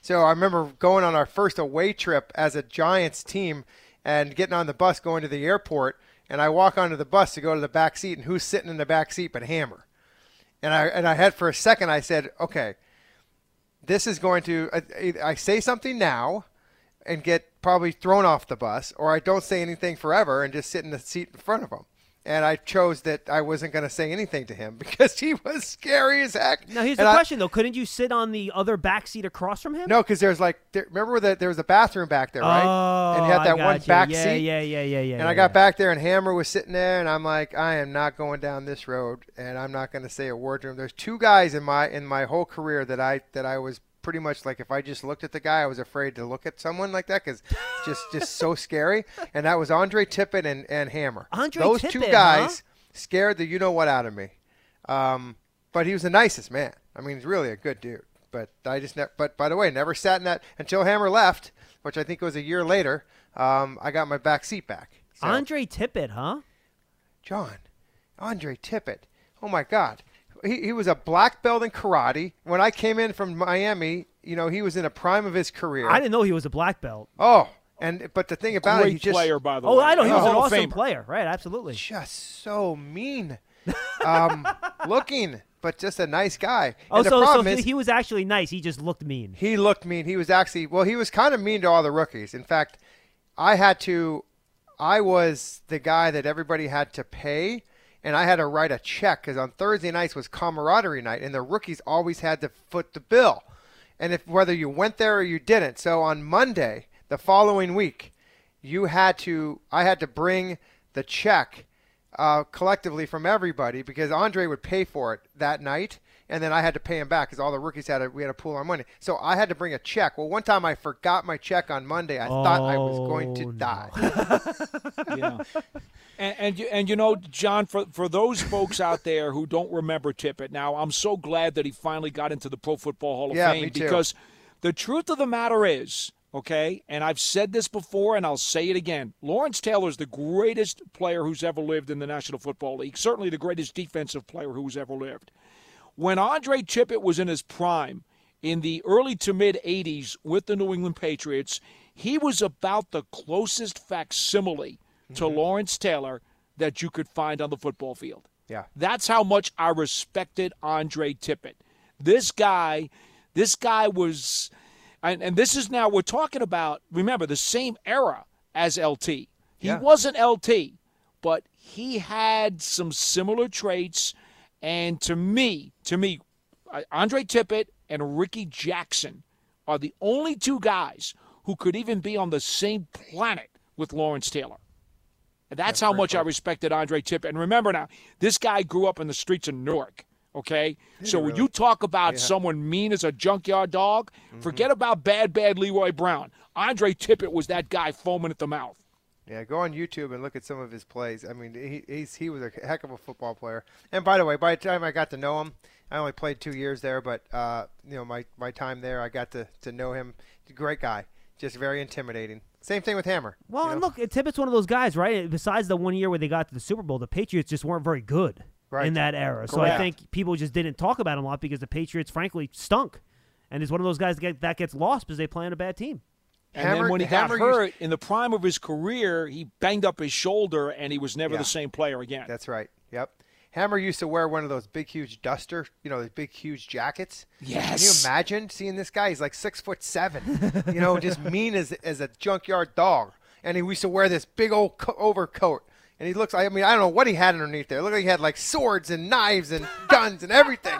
So I remember going on our first away trip as a Giants team and getting on the bus going to the airport, and I walk onto the bus to go to the back seat, and who's sitting in the back seat but Hammer? and I and I had for a second I said, okay, this is going to I, I say something now, and get probably thrown off the bus, or I don't say anything forever and just sit in the seat in front of him. And I chose that I wasn't going to say anything to him because he was scary as heck. Now here's And the I- question though: Couldn't you sit on the other back seat across from him? No, because there's like there, remember that there was a bathroom back there, right? Oh, and you had I that one gotcha. back yeah, seat. Yeah, yeah, yeah, yeah. And yeah, I got back there, and Hammer was sitting there, and I'm like, I am not going down this road, and I'm not going to say a word to him. There's two guys in my in my whole career that I that I was pretty much like, if I just looked at the guy, I was afraid to look at someone like that because just just so scary. And that was Andre Tippett and and Hammer. Andre Those two guys huh? scared the you know what out of me. Um, but he was the nicest man. I mean, he's really a good dude. But I just ne- but by the way, never sat in that until Hammer left, which I think was a year later. Um, I got my back seat back. So- Andre Tippett, huh? John, Andre Tippett. Oh my God, he, he was a black belt in karate. When I came in from Miami, you know, he was in a prime of his career. I didn't know he was a black belt. Oh, and but the thing about it, he just player, by the Oh, way. I know he was Hall an awesome Famer. player, right? Absolutely. just so mean, um, looking, but just a nice guy. Oh, and so, so problem he, is, he was actually nice. He just looked mean. He looked mean. He was actually well. He was kind of mean to all the rookies. In fact, I had to. I was the guy that everybody had to pay, and I had to write a check because on Thursday nights was camaraderie night, and the rookies always had to foot the bill, and if whether you went there or you didn't. So on Monday, the following week, you had to. I had to bring the check uh, collectively from everybody because Andre would pay for it that night, and then I had to pay him back because all the rookies had to, we had to pool our money. So I had to bring a check. Well, one time I forgot my check on Monday. I thought I was going to Oh, no. die. yeah. And, and you- and you know, John, for for those folks out there who don't remember Tippett, now I'm so glad that he finally got into the Pro Football Hall of Yeah, Fame me too. because the truth of the matter is, okay, and I've said this before and I'll say it again. Lawrence Taylor is the greatest player who's ever lived in the National Football League. Certainly the greatest defensive player who's ever lived. When Andre Tippett was in his prime in the early to mid 80s with the New England Patriots, he was about the closest facsimile to mm-hmm. Lawrence Taylor that you could find on the football field. Yeah. That's how much I respected Andre Tippett. This guy, this guy was, and, and this is now, we're talking about, remember, the same era as LT. He Yeah. wasn't LT, but he had some similar traits. And to me, to me, Andre Tippett and Rickey Jackson are the only two guys who could even be on the same planet with Lawrence Taylor. And that's how much I respected Andre Tippett. And remember now, this guy grew up in the streets of Newark. Okay, so when you talk about someone mean as a junkyard dog, Mm-hmm. forget about bad, bad Leroy Brown. Andre Tippett was that guy foaming at the mouth. Yeah, go on YouTube and look at some of his plays. I mean, he he's, he was a heck of a football player. And by the way, by the time I got to know him, I only played two years there, but uh, you know my, my time there, I got to, to know him. Great guy, just very intimidating. Same thing with Hammer. Well, you and look, Tippett's one of those guys, right? Besides the one year where they got to the Super Bowl, the Patriots just weren't very good Right. in that era. So I think people just didn't talk about him a lot because the Patriots, frankly, stunk. And he's one of those guys that, get, that gets lost because they play on a bad team. And Hammer- then when he got Hammer used- hurt in the prime of his career, he banged up his shoulder and he was never Yeah. the same player again. That's right. Yep. Hammer used to wear one of those big, huge duster, you know, those big, huge jackets. Can you imagine seeing this guy? He's like six foot seven, you know, just mean as as a junkyard dog. And he used to wear this big old co- overcoat. And he looks, I mean, I don't know what he had underneath there. It looked like he had like swords and knives and guns and everything.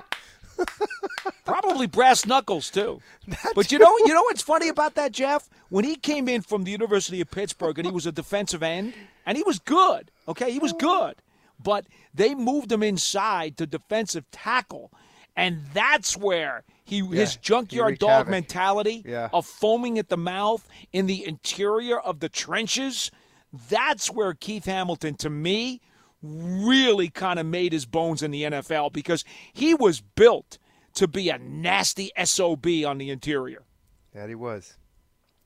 Probably brass knuckles too. but you know, you know what's funny about that, Jeff? When he came in from the University of Pittsburgh and he was a defensive end, and he was good. Okay, he was good, but they moved him inside to defensive tackle, and that's where he his junkyard dog havoc. mentality Yeah. of foaming at the mouth in the interior of the trenches. That's where Keith Hamilton, to me, really kind of made his bones in the NFL because he was built to be a nasty SOB on the interior. That he was.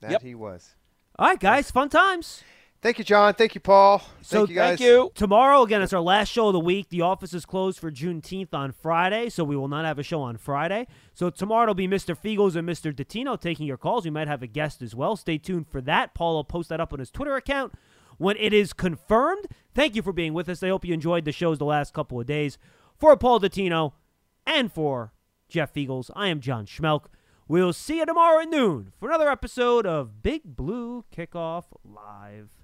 That Yep. he was. All right, guys, fun times. Thank you, John. Thank you, Paul. Thank So you guys. Thank you. Tomorrow, again, it's our last show of the week. The office is closed for Juneteenth on Friday, so we will not have a show on Friday. So tomorrow it'll be Mr. Feagles and Mr. Dottino taking your calls. We might have a guest as well. Stay tuned for that. Paul will post that up on his Twitter account when it is confirmed. Thank you for being with us. I hope you enjoyed the shows the last couple of days. For Paul Dottino and for Jeff Feagles, I am John Schmeelk. We'll see you tomorrow at noon for another episode of Big Blue Kickoff Live.